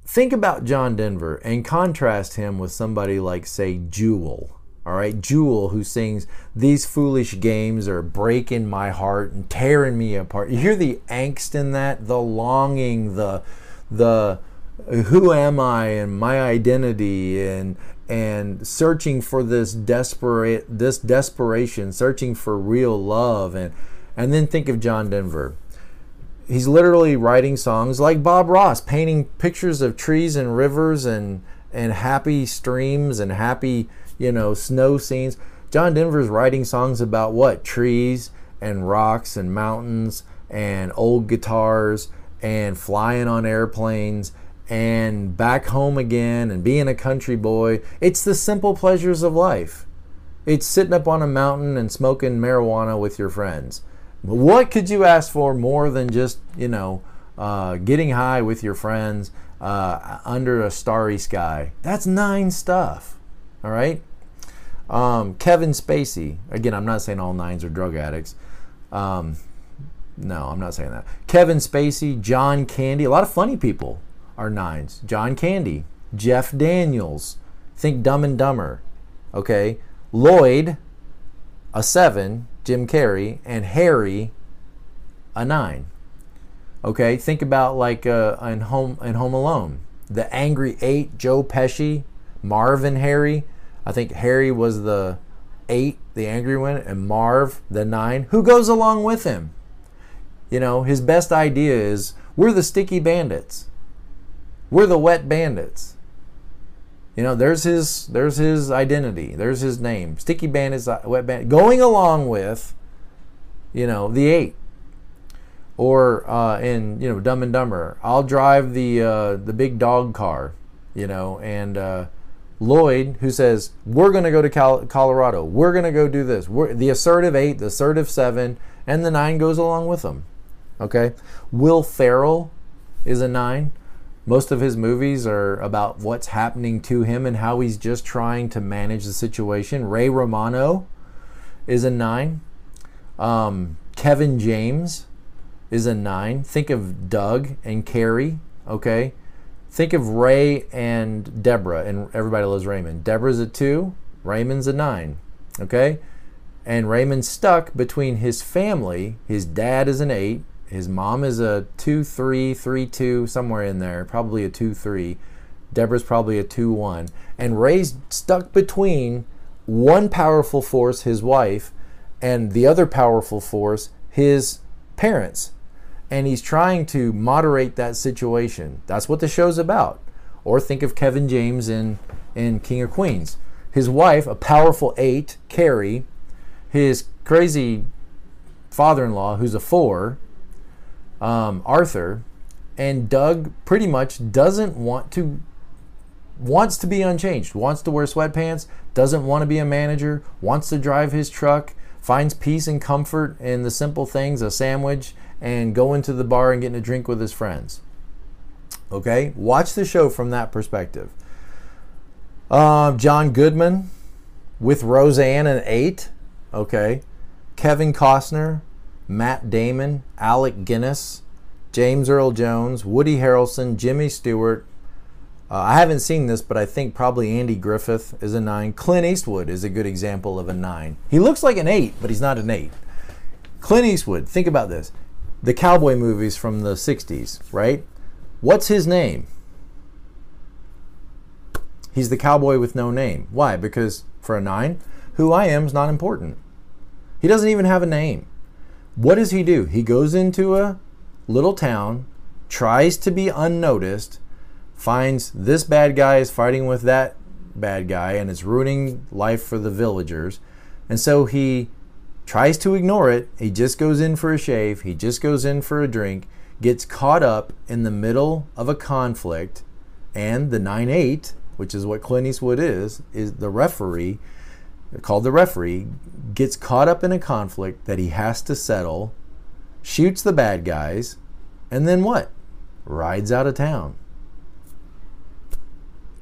Think about John Denver and contrast him with somebody like, say, Jewel all right, Jewel, who sings, These foolish games are breaking my heart and tearing me apart. You hear the angst in that, the longing, the, the, who am I and my identity and, and searching for this desperate, this desperation, searching for real love. And, and then think of John Denver. He's literally writing songs like Bob Ross, painting pictures of trees and rivers and, and happy streams and happy, you know, snow scenes. John Denver's writing songs about what? Trees and rocks and mountains and old guitars and flying on airplanes and back home again and being a country boy. It's the simple pleasures of life. It's sitting up on a mountain and smoking marijuana with your friends. What could you ask for more than just, you know, uh, getting high with your friends uh, under a starry sky? That's nine stuff. All right? Um, Kevin Spacey. Again, I'm not saying all nines are drug addicts. Um, no, I'm not saying that. Kevin Spacey, John Candy. A lot of funny people are nines. John Candy, Jeff Daniels. Think Dumb and Dumber. Okay. Lloyd, a seven. Jim Carrey. And Harry, a nine. Okay. Think about like uh, in Home in Home Alone. The Angry Eight, Joe Pesci, Marvin Harry. I think Harry was the eight, the angry one, and Marv the nine. Who goes along with him? You know, his best idea is we're the sticky bandits. We're the wet bandits. You know, there's his there's his identity. There's his name. Sticky bandits, uh, wet bandit. Going along with, you know, the eight. Or uh, in you know Dumb and Dumber, I'll drive the uh, the big dog car, you know, and uh, Lloyd, who says, We're going to go to Cal- Colorado. We're going to go do this. We're, the assertive eight, the assertive seven, and the nine goes along with them. Okay? Will Ferrell is a nine. Most of his movies are about what's happening to him and how he's just trying to manage the situation. Ray Romano is a nine. Um, Kevin James is a nine. Think of Doug and Carrie. Okay? Think of Ray and Deborah and Everybody Loves Raymond. Deborah's a two, Raymond's a nine. Okay? And Raymond's stuck between his family. His dad is an eight. His mom is a two, three, three, two, somewhere in there. Probably a two, three. Deborah's probably a two, one. And Ray's stuck between one powerful force, his wife, and the other powerful force, his parents and he's trying to moderate that situation. That's what the show's about. Or think of Kevin James in, in King of Queens. His wife, a powerful eight, Carrie, his crazy father in law, who's a four, um, Arthur, and Doug pretty much doesn't want to wants to be unchanged, wants to wear sweatpants, doesn't want to be a manager, wants to drive his truck, finds peace and comfort in the simple things, a sandwich, and going to the bar and getting a drink with his friends. Okay, watch the show from that perspective. Uh, John Goodman with Roseanne and eight. Okay, Kevin Costner, Matt Damon, Alec Guinness, James Earl Jones, Woody Harrelson, Jimmy Stewart. Uh, I haven't seen this, but I think probably Andy Griffith is a nine. Clint Eastwood is a good example of a nine. He looks like an eight, but he's not an eight. Clint Eastwood, think about this. The cowboy movies from the 60s, right? What's his name? He's the cowboy with no name. Why? Because for a nine, who I am is not important. He doesn't even have a name. What does he do? He goes into a little town, tries to be unnoticed, finds this bad guy is fighting with that bad guy and it's ruining life for the villagers. And so he tries to ignore it. He just goes in for a shave, he just goes in for a drink, gets caught up in the middle of a conflict, and the 9 8, which is what Clint Eastwood is, is the referee, called the referee, gets caught up in a conflict that he has to settle, shoots the bad guys, and then what? Rides out of town.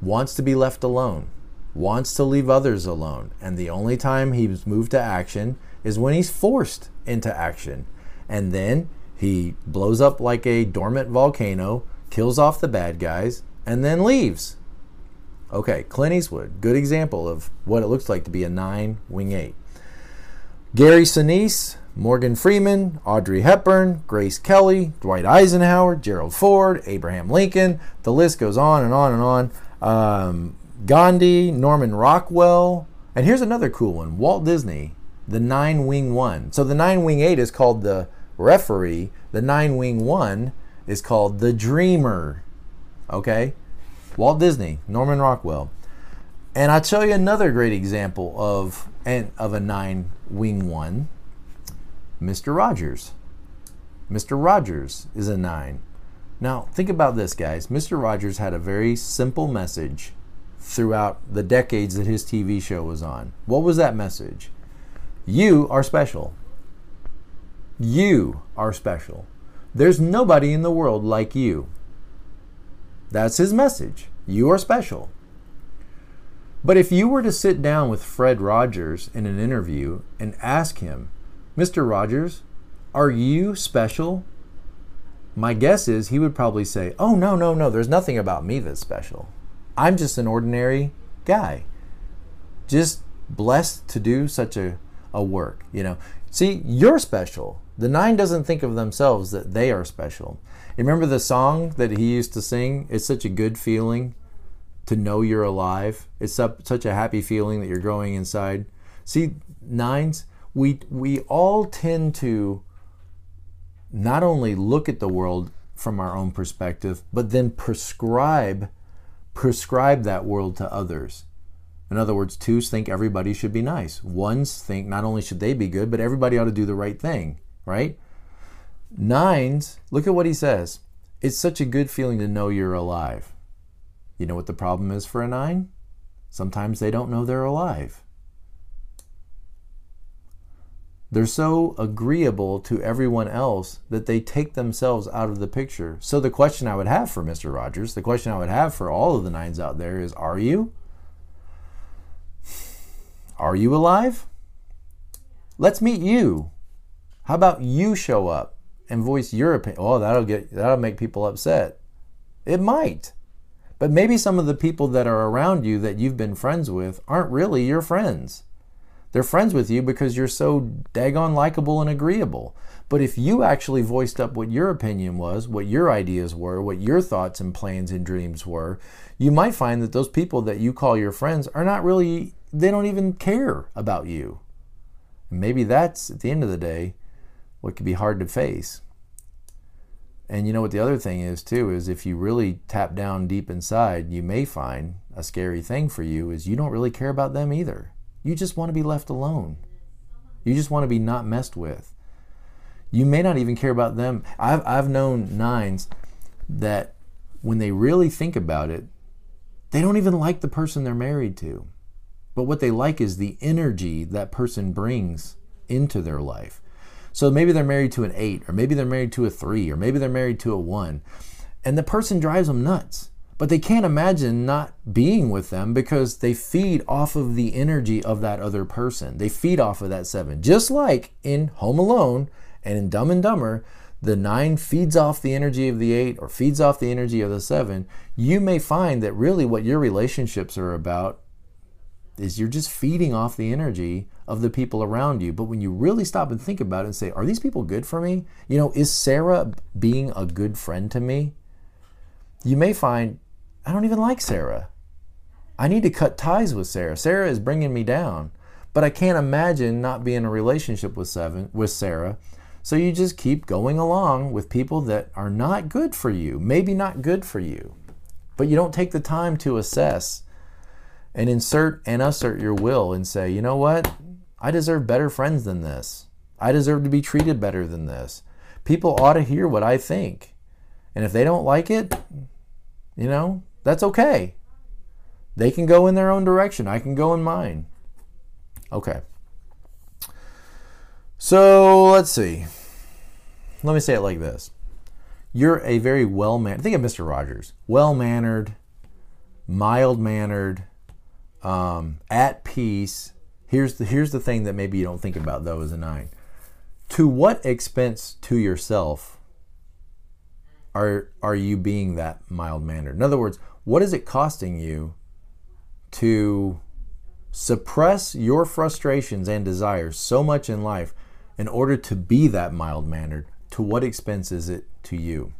Wants to be left alone. Wants to leave others alone. And the only time he's moved to action is when he's forced into action. And then he blows up like a dormant volcano, kills off the bad guys, and then leaves. Okay, Clint Eastwood, good example of what it looks like to be a nine wing eight. Gary Sinise, Morgan Freeman, Audrey Hepburn, Grace Kelly, Dwight Eisenhower, Gerald Ford, Abraham Lincoln. The list goes on and on and on. Um, Gandhi, Norman Rockwell, and here's another cool one Walt Disney, the nine wing one. So the nine wing eight is called the referee, the nine wing one is called the dreamer. Okay? Walt Disney, Norman Rockwell. And I'll tell you another great example of, and of a nine wing one Mr. Rogers. Mr. Rogers is a nine. Now, think about this, guys. Mr. Rogers had a very simple message throughout the decades that his TV show was on. What was that message? You are special. You are special. There's nobody in the world like you. That's his message. You are special. But if you were to sit down with Fred Rogers in an interview and ask him, Mr. Rogers, are you special? My guess is he would probably say, Oh, no, no, no, there's nothing about me that's special. I'm just an ordinary guy, just blessed to do such a, a work, you know. See, you're special. The nine doesn't think of themselves that they are special. Remember the song that he used to sing? It's such a good feeling to know you're alive. It's such a happy feeling that you're growing inside. See, nines, we we all tend to not only look at the world from our own perspective, but then prescribe prescribe that world to others. In other words, twos think everybody should be nice. Ones think not only should they be good, but everybody ought to do the right thing, right? Nines, look at what he says. It's such a good feeling to know you're alive. You know what the problem is for a nine? Sometimes they don't know they're alive. They're so agreeable to everyone else that they take themselves out of the picture. So, the question I would have for Mr. Rogers, the question I would have for all of the nines out there is Are you? Are you alive? Let's meet you. How about you show up and voice your opinion? Oh, that'll get that'll make people upset. It might. But maybe some of the people that are around you that you've been friends with aren't really your friends. They're friends with you because you're so daggone likable and agreeable. But if you actually voiced up what your opinion was, what your ideas were, what your thoughts and plans and dreams were, you might find that those people that you call your friends are not really, they don't even care about you. And maybe that's, at the end of the day, what could be hard to face. And you know what the other thing is too is if you really tap down deep inside, you may find a scary thing for you is you don't really care about them either. You just want to be left alone. You just want to be not messed with. You may not even care about them. I've, I've known nines that when they really think about it, they don't even like the person they're married to. But what they like is the energy that person brings into their life. So maybe they're married to an eight, or maybe they're married to a three, or maybe they're married to a one, and the person drives them nuts. But they can't imagine not being with them because they feed off of the energy of that other person. They feed off of that seven. Just like in Home Alone and in Dumb and Dumber, the nine feeds off the energy of the eight or feeds off the energy of the seven, you may find that really what your relationships are about is you're just feeding off the energy of the people around you. But when you really stop and think about it and say, are these people good for me? You know, is Sarah being a good friend to me? You may find, I don't even like Sarah. I need to cut ties with Sarah. Sarah is bringing me down. But I can't imagine not being in a relationship with seven with Sarah so you just keep going along with people that are not good for you, maybe not good for you, but you don't take the time to assess and insert and assert your will and say, you know what? I deserve better friends than this. I deserve to be treated better than this. People ought to hear what I think. And if they don't like it, you know, that's okay. They can go in their own direction. I can go in mine. Okay. So let's see. Let me say it like this You're a very well mannered, think of Mr. Rogers, well mannered, mild mannered, um, at peace. Here's the, here's the thing that maybe you don't think about though as a nine. To what expense to yourself are, are you being that mild mannered? In other words, what is it costing you to suppress your frustrations and desires so much in life in order to be that mild mannered, to what expense is it to you?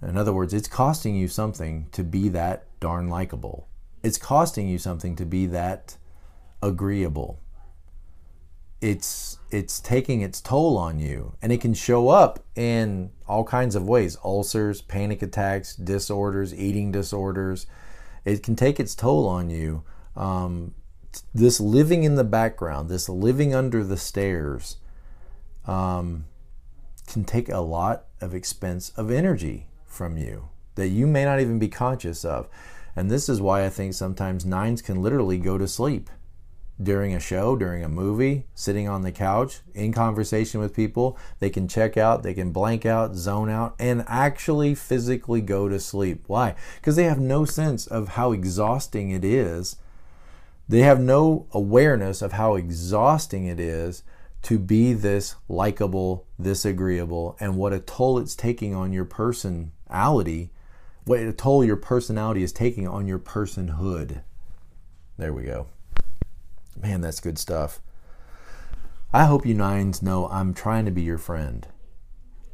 In other words, it's costing you something to be that darn likable. It's costing you something to be that agreeable. It's it's taking its toll on you and it can show up in all kinds of ways ulcers panic attacks disorders eating disorders it can take its toll on you um, this living in the background, this living under the stairs, um, can take a lot of expense of energy from you that you may not even be conscious of. And this is why I think sometimes nines can literally go to sleep during a show, during a movie, sitting on the couch, in conversation with people. They can check out, they can blank out, zone out, and actually physically go to sleep. Why? Because they have no sense of how exhausting it is they have no awareness of how exhausting it is to be this likable, this agreeable, and what a toll it's taking on your personality, what a toll your personality is taking on your personhood. There we go. Man, that's good stuff. I hope you nines know I'm trying to be your friend.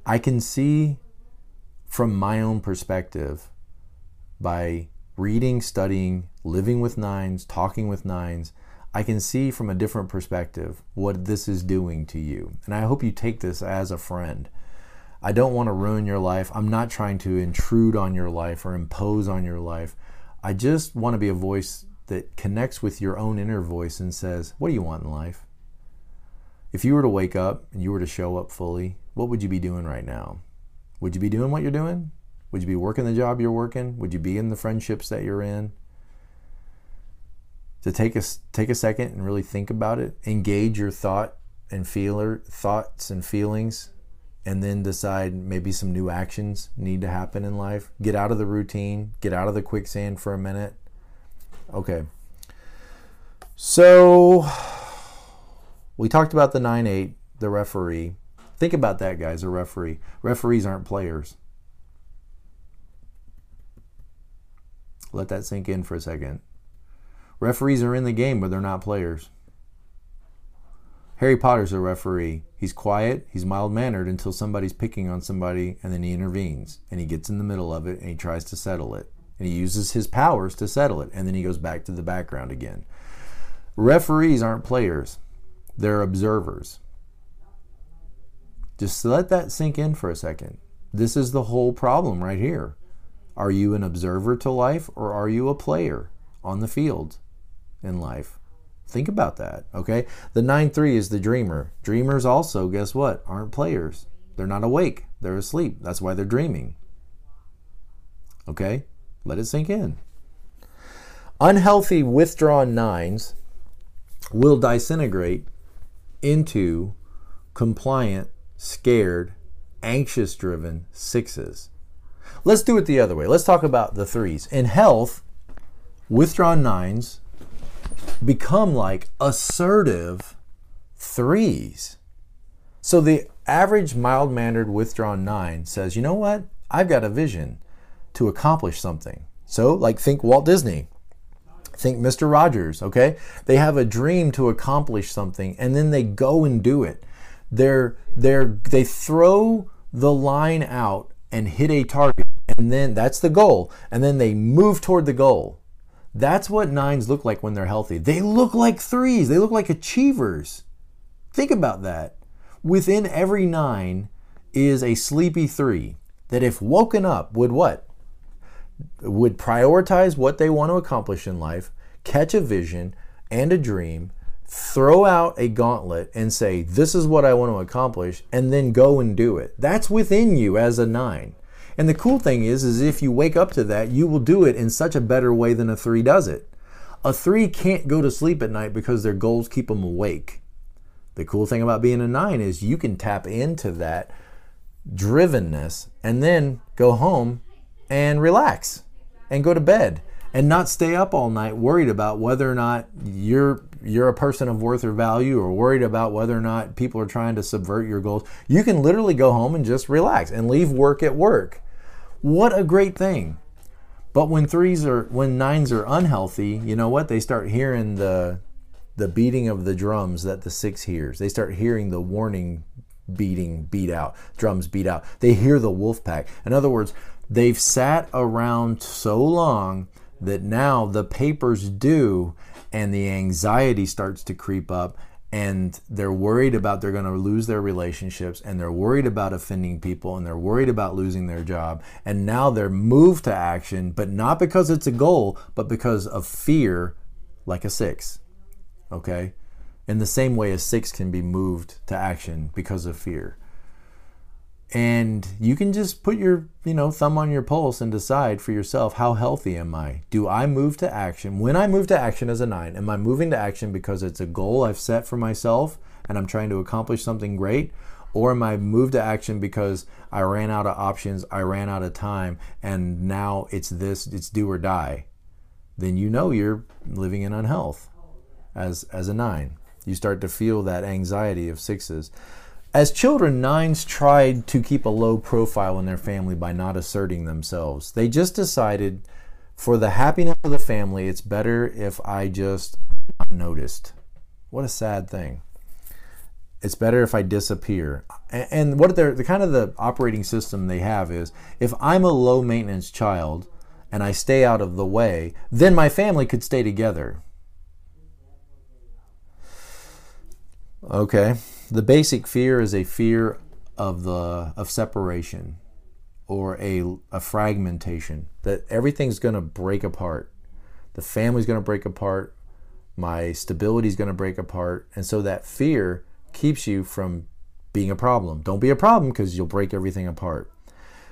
I can see from my own perspective by reading, studying, living with nines, talking with nines, I can see from a different perspective what this is doing to you. And I hope you take this as a friend. I don't want to ruin your life. I'm not trying to intrude on your life or impose on your life. I just want to be a voice that connects with your own inner voice and says, What do you want in life? If you were to wake up and you were to show up fully, what would you be doing right now? Would you be doing what you're doing? Would you be working the job you're working? Would you be in the friendships that you're in? To take a take a second and really think about it, engage your thought and feeler thoughts and feelings, and then decide maybe some new actions need to happen in life. Get out of the routine, get out of the quicksand for a minute. Okay. So we talked about the 9 8, the referee. Think about that, guys, a referee. Referees aren't players. Let that sink in for a second. Referees are in the game, but they're not players. Harry Potter's a referee. He's quiet, he's mild mannered until somebody's picking on somebody, and then he intervenes and he gets in the middle of it and he tries to settle it. And he uses his powers to settle it, and then he goes back to the background again. Referees aren't players, they're observers. Just let that sink in for a second. This is the whole problem right here. Are you an observer to life or are you a player on the field in life? Think about that, okay? The 9 3 is the dreamer. Dreamers also, guess what? Aren't players. They're not awake, they're asleep. That's why they're dreaming. Okay? Let it sink in. Unhealthy withdrawn nines will disintegrate into compliant, scared, anxious driven sixes. Let's do it the other way. Let's talk about the threes. In health, withdrawn nines become like assertive threes. So the average mild mannered withdrawn nine says, you know what? I've got a vision to accomplish something. So, like, think Walt Disney, think Mr. Rogers, okay? They have a dream to accomplish something and then they go and do it. They're, they're, they throw the line out and hit a target, and then that's the goal, and then they move toward the goal. That's what nines look like when they're healthy. They look like threes, they look like achievers. Think about that. Within every nine is a sleepy three that, if woken up, would what? Would prioritize what they want to accomplish in life, catch a vision and a dream, throw out a gauntlet and say, This is what I want to accomplish, and then go and do it. That's within you as a nine. And the cool thing is, is if you wake up to that, you will do it in such a better way than a three does it. A three can't go to sleep at night because their goals keep them awake. The cool thing about being a nine is you can tap into that drivenness and then go home and relax and go to bed and not stay up all night worried about whether or not you're you're a person of worth or value or worried about whether or not people are trying to subvert your goals. You can literally go home and just relax and leave work at work. What a great thing. But when threes are when nines are unhealthy, you know what? They start hearing the the beating of the drums that the six hears. They start hearing the warning beating beat out, drums beat out. They hear the wolf pack. In other words, they've sat around so long that now the papers due and the anxiety starts to creep up and they're worried about they're going to lose their relationships and they're worried about offending people and they're worried about losing their job. And now they're moved to action but not because it's a goal but because of fear like a 6 okay? In the same way a 6 can be moved to action because of fear and you can just put your you know thumb on your pulse and decide for yourself how healthy am i? Do i move to action? When i move to action as a nine am i moving to action because it's a goal i've set for myself and i'm trying to accomplish something great? Or am i moved to action because i ran out of options i ran out of time and now it's this it's do or die? Then you know you're living in unhealth as as a nine. You start to feel that anxiety of sixes as children, nines tried to keep a low profile in their family by not asserting themselves. They just decided for the happiness of the family, it's better if I just not noticed. What a sad thing. It's better if I disappear. And what they're the kind of the operating system they have is if I'm a low maintenance child and I stay out of the way, then my family could stay together. Okay the basic fear is a fear of the of separation or a, a fragmentation that everything's going to break apart. The family's going to break apart. My stability is going to break apart. And so that fear keeps you from being a problem. Don't be a problem because you'll break everything apart.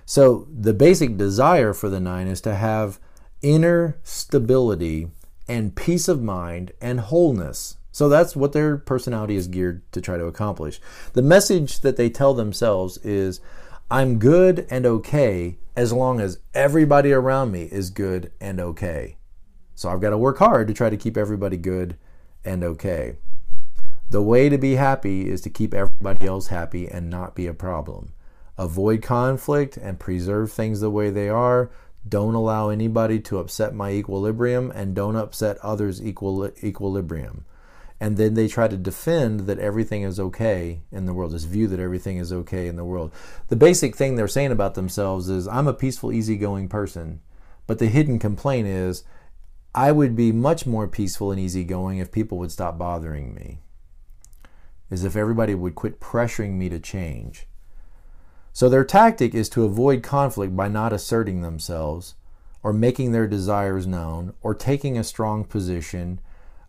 So the basic desire for the nine is to have inner stability and peace of mind and wholeness so that's what their personality is geared to try to accomplish. The message that they tell themselves is I'm good and okay as long as everybody around me is good and okay. So I've got to work hard to try to keep everybody good and okay. The way to be happy is to keep everybody else happy and not be a problem. Avoid conflict and preserve things the way they are. Don't allow anybody to upset my equilibrium and don't upset others' equal, equilibrium and then they try to defend that everything is okay in the world, this view that everything is okay in the world. The basic thing they're saying about themselves is, I'm a peaceful, easygoing person. But the hidden complaint is, I would be much more peaceful and easygoing if people would stop bothering me. Is if everybody would quit pressuring me to change. So their tactic is to avoid conflict by not asserting themselves, or making their desires known, or taking a strong position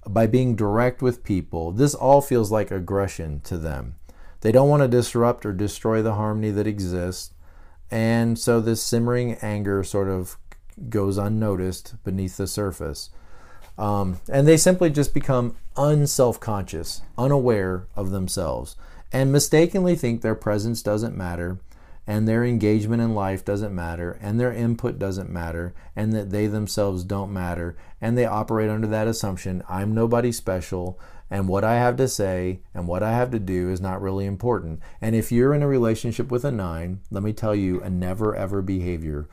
by being direct with people, this all feels like aggression to them. They don't want to disrupt or destroy the harmony that exists. And so this simmering anger sort of goes unnoticed beneath the surface. Um, and they simply just become unself conscious, unaware of themselves, and mistakenly think their presence doesn't matter, and their engagement in life doesn't matter, and their input doesn't matter, and that they themselves don't matter. And they operate under that assumption I'm nobody special, and what I have to say and what I have to do is not really important. And if you're in a relationship with a nine, let me tell you a never ever behavior.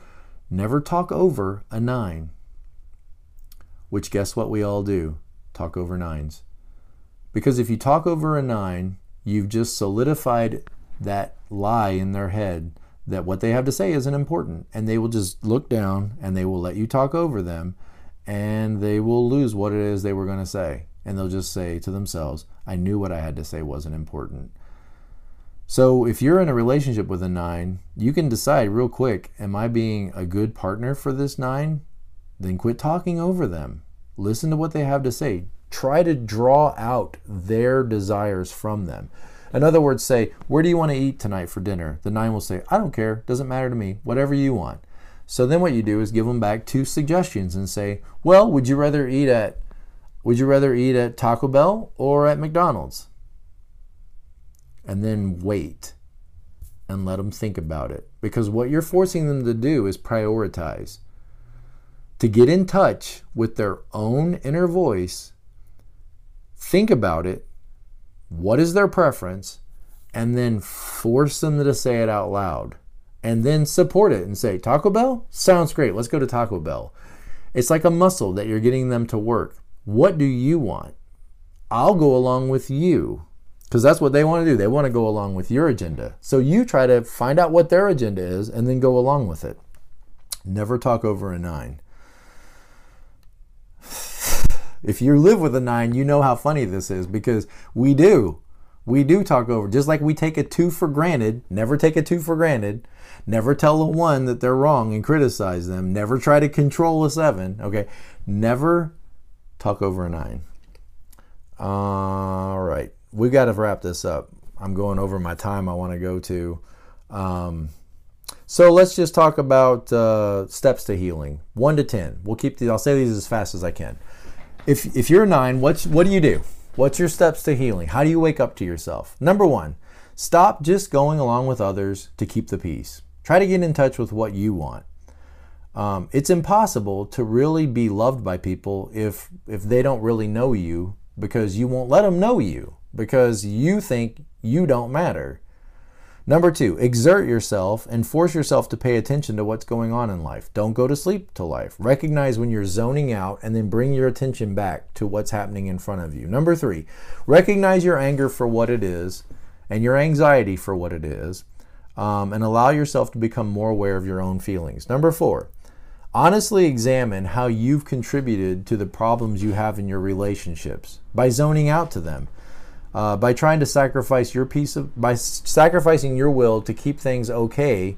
Never talk over a nine. Which, guess what we all do? Talk over nines. Because if you talk over a nine, you've just solidified that lie in their head that what they have to say isn't important. And they will just look down and they will let you talk over them and they will lose what it is they were going to say and they'll just say to themselves, I knew what I had to say wasn't important. So if you're in a relationship with a nine, you can decide real quick Am I being a good partner for this nine? Then quit talking over them. Listen to what they have to say. Try to draw out their desires from them. In other words, say, Where do you want to eat tonight for dinner? The nine will say, I don't care. Doesn't matter to me. Whatever you want. So then what you do is give them back two suggestions and say, Well, would you rather eat at would you rather eat at Taco Bell or at McDonald's? And then wait and let them think about it. Because what you're forcing them to do is prioritize. To get in touch with their own inner voice, think about it. What is their preference? And then force them to say it out loud. And then support it and say, Taco Bell? Sounds great. Let's go to Taco Bell. It's like a muscle that you're getting them to work. What do you want? I'll go along with you because that's what they want to do. They want to go along with your agenda. So you try to find out what their agenda is and then go along with it. Never talk over a nine. If you live with a nine, you know how funny this is because we do. We do talk over. Just like we take a two for granted, never take a two for granted. Never tell a one that they're wrong and criticize them. Never try to control a seven. Okay. Never talk over a nine. All right, we've got to wrap this up. I'm going over my time I want to go to. Um, so let's just talk about uh, steps to healing. One to ten. We'll keep these. I'll say these as fast as I can. If if you're a nine, what's what do you do? What's your steps to healing? How do you wake up to yourself? Number one, stop just going along with others to keep the peace. Try to get in touch with what you want. Um, it's impossible to really be loved by people if if they don't really know you because you won't let them know you because you think you don't matter. Number two, exert yourself and force yourself to pay attention to what's going on in life. Don't go to sleep to life. Recognize when you're zoning out and then bring your attention back to what's happening in front of you. Number three, recognize your anger for what it is and your anxiety for what it is um, and allow yourself to become more aware of your own feelings. Number four, Honestly examine how you've contributed to the problems you have in your relationships by zoning out to them, uh, by trying to sacrifice your piece of, by sacrificing your will to keep things okay,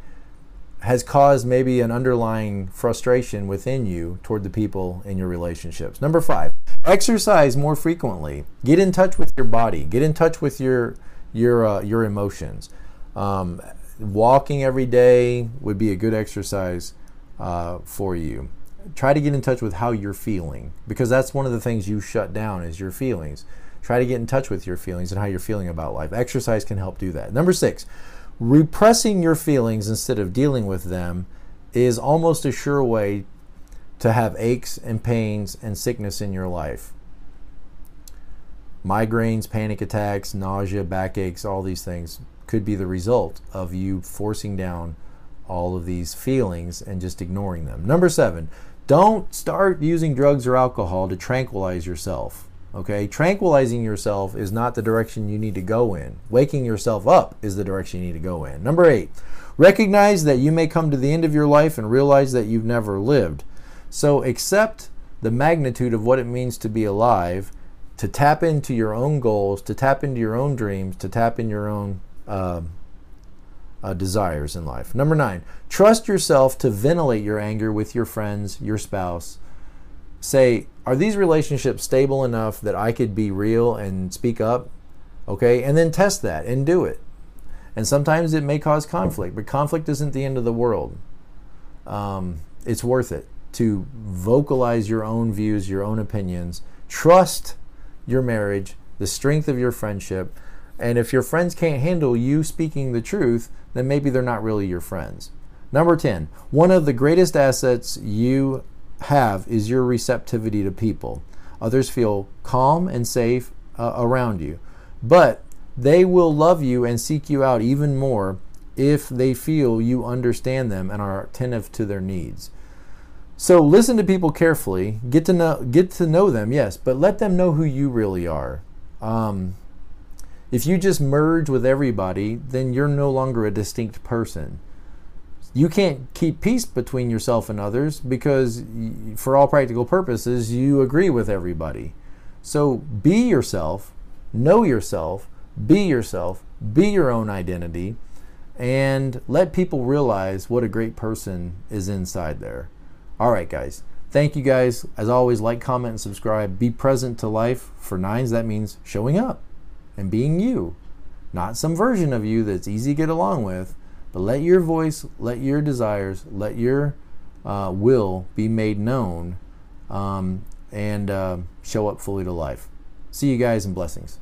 has caused maybe an underlying frustration within you toward the people in your relationships. Number five, exercise more frequently. Get in touch with your body. Get in touch with your your uh, your emotions. Um, walking every day would be a good exercise uh, for you. Try to get in touch with how you're feeling because that's one of the things you shut down is your feelings. Try to get in touch with your feelings and how you're feeling about life. Exercise can help do that. Number six, repressing your feelings instead of dealing with them is almost a sure way to have aches and pains and sickness in your life. Migraines, panic attacks, nausea, backaches, all these things could be the result of you forcing down all of these feelings and just ignoring them. Number seven, don't start using drugs or alcohol to tranquilize yourself. Okay, tranquilizing yourself is not the direction you need to go in. Waking yourself up is the direction you need to go in. Number eight, recognize that you may come to the end of your life and realize that you've never lived. So accept the magnitude of what it means to be alive, to tap into your own goals, to tap into your own dreams, to tap in your own uh, uh, desires in life. Number nine, trust yourself to ventilate your anger with your friends, your spouse. Say, are these relationships stable enough that I could be real and speak up? Okay, and then test that and do it. And sometimes it may cause conflict, but conflict isn't the end of the world. Um, it's worth it. to vocalize your own views, your own opinions. Trust your marriage, the strength of your friendship. And if your friends can't handle you speaking the truth, then maybe they're not really your friends. Number 10, one of the greatest assets you have is your receptivity to people. Others feel calm and safe uh, around you, but they will love you and seek you out even more if they feel you understand them and are attentive to their needs. So listen to people carefully, get to know get to know them, yes, but let them know who you really are. Um, if you just merge with everybody, then you're no longer a distinct person. You can't keep peace between yourself and others because, for all practical purposes, you agree with everybody. So be yourself, know yourself, be yourself, be your own identity, and let people realize what a great person is inside there. All right, guys. Thank you guys. As always, like, comment, and subscribe. Be present to life. For nines, that means showing up and being you, not some version of you that's easy to get along with, but let your voice, let your desires, let your uh, will be made known um, and uh, show up fully to life. See you guys and blessings.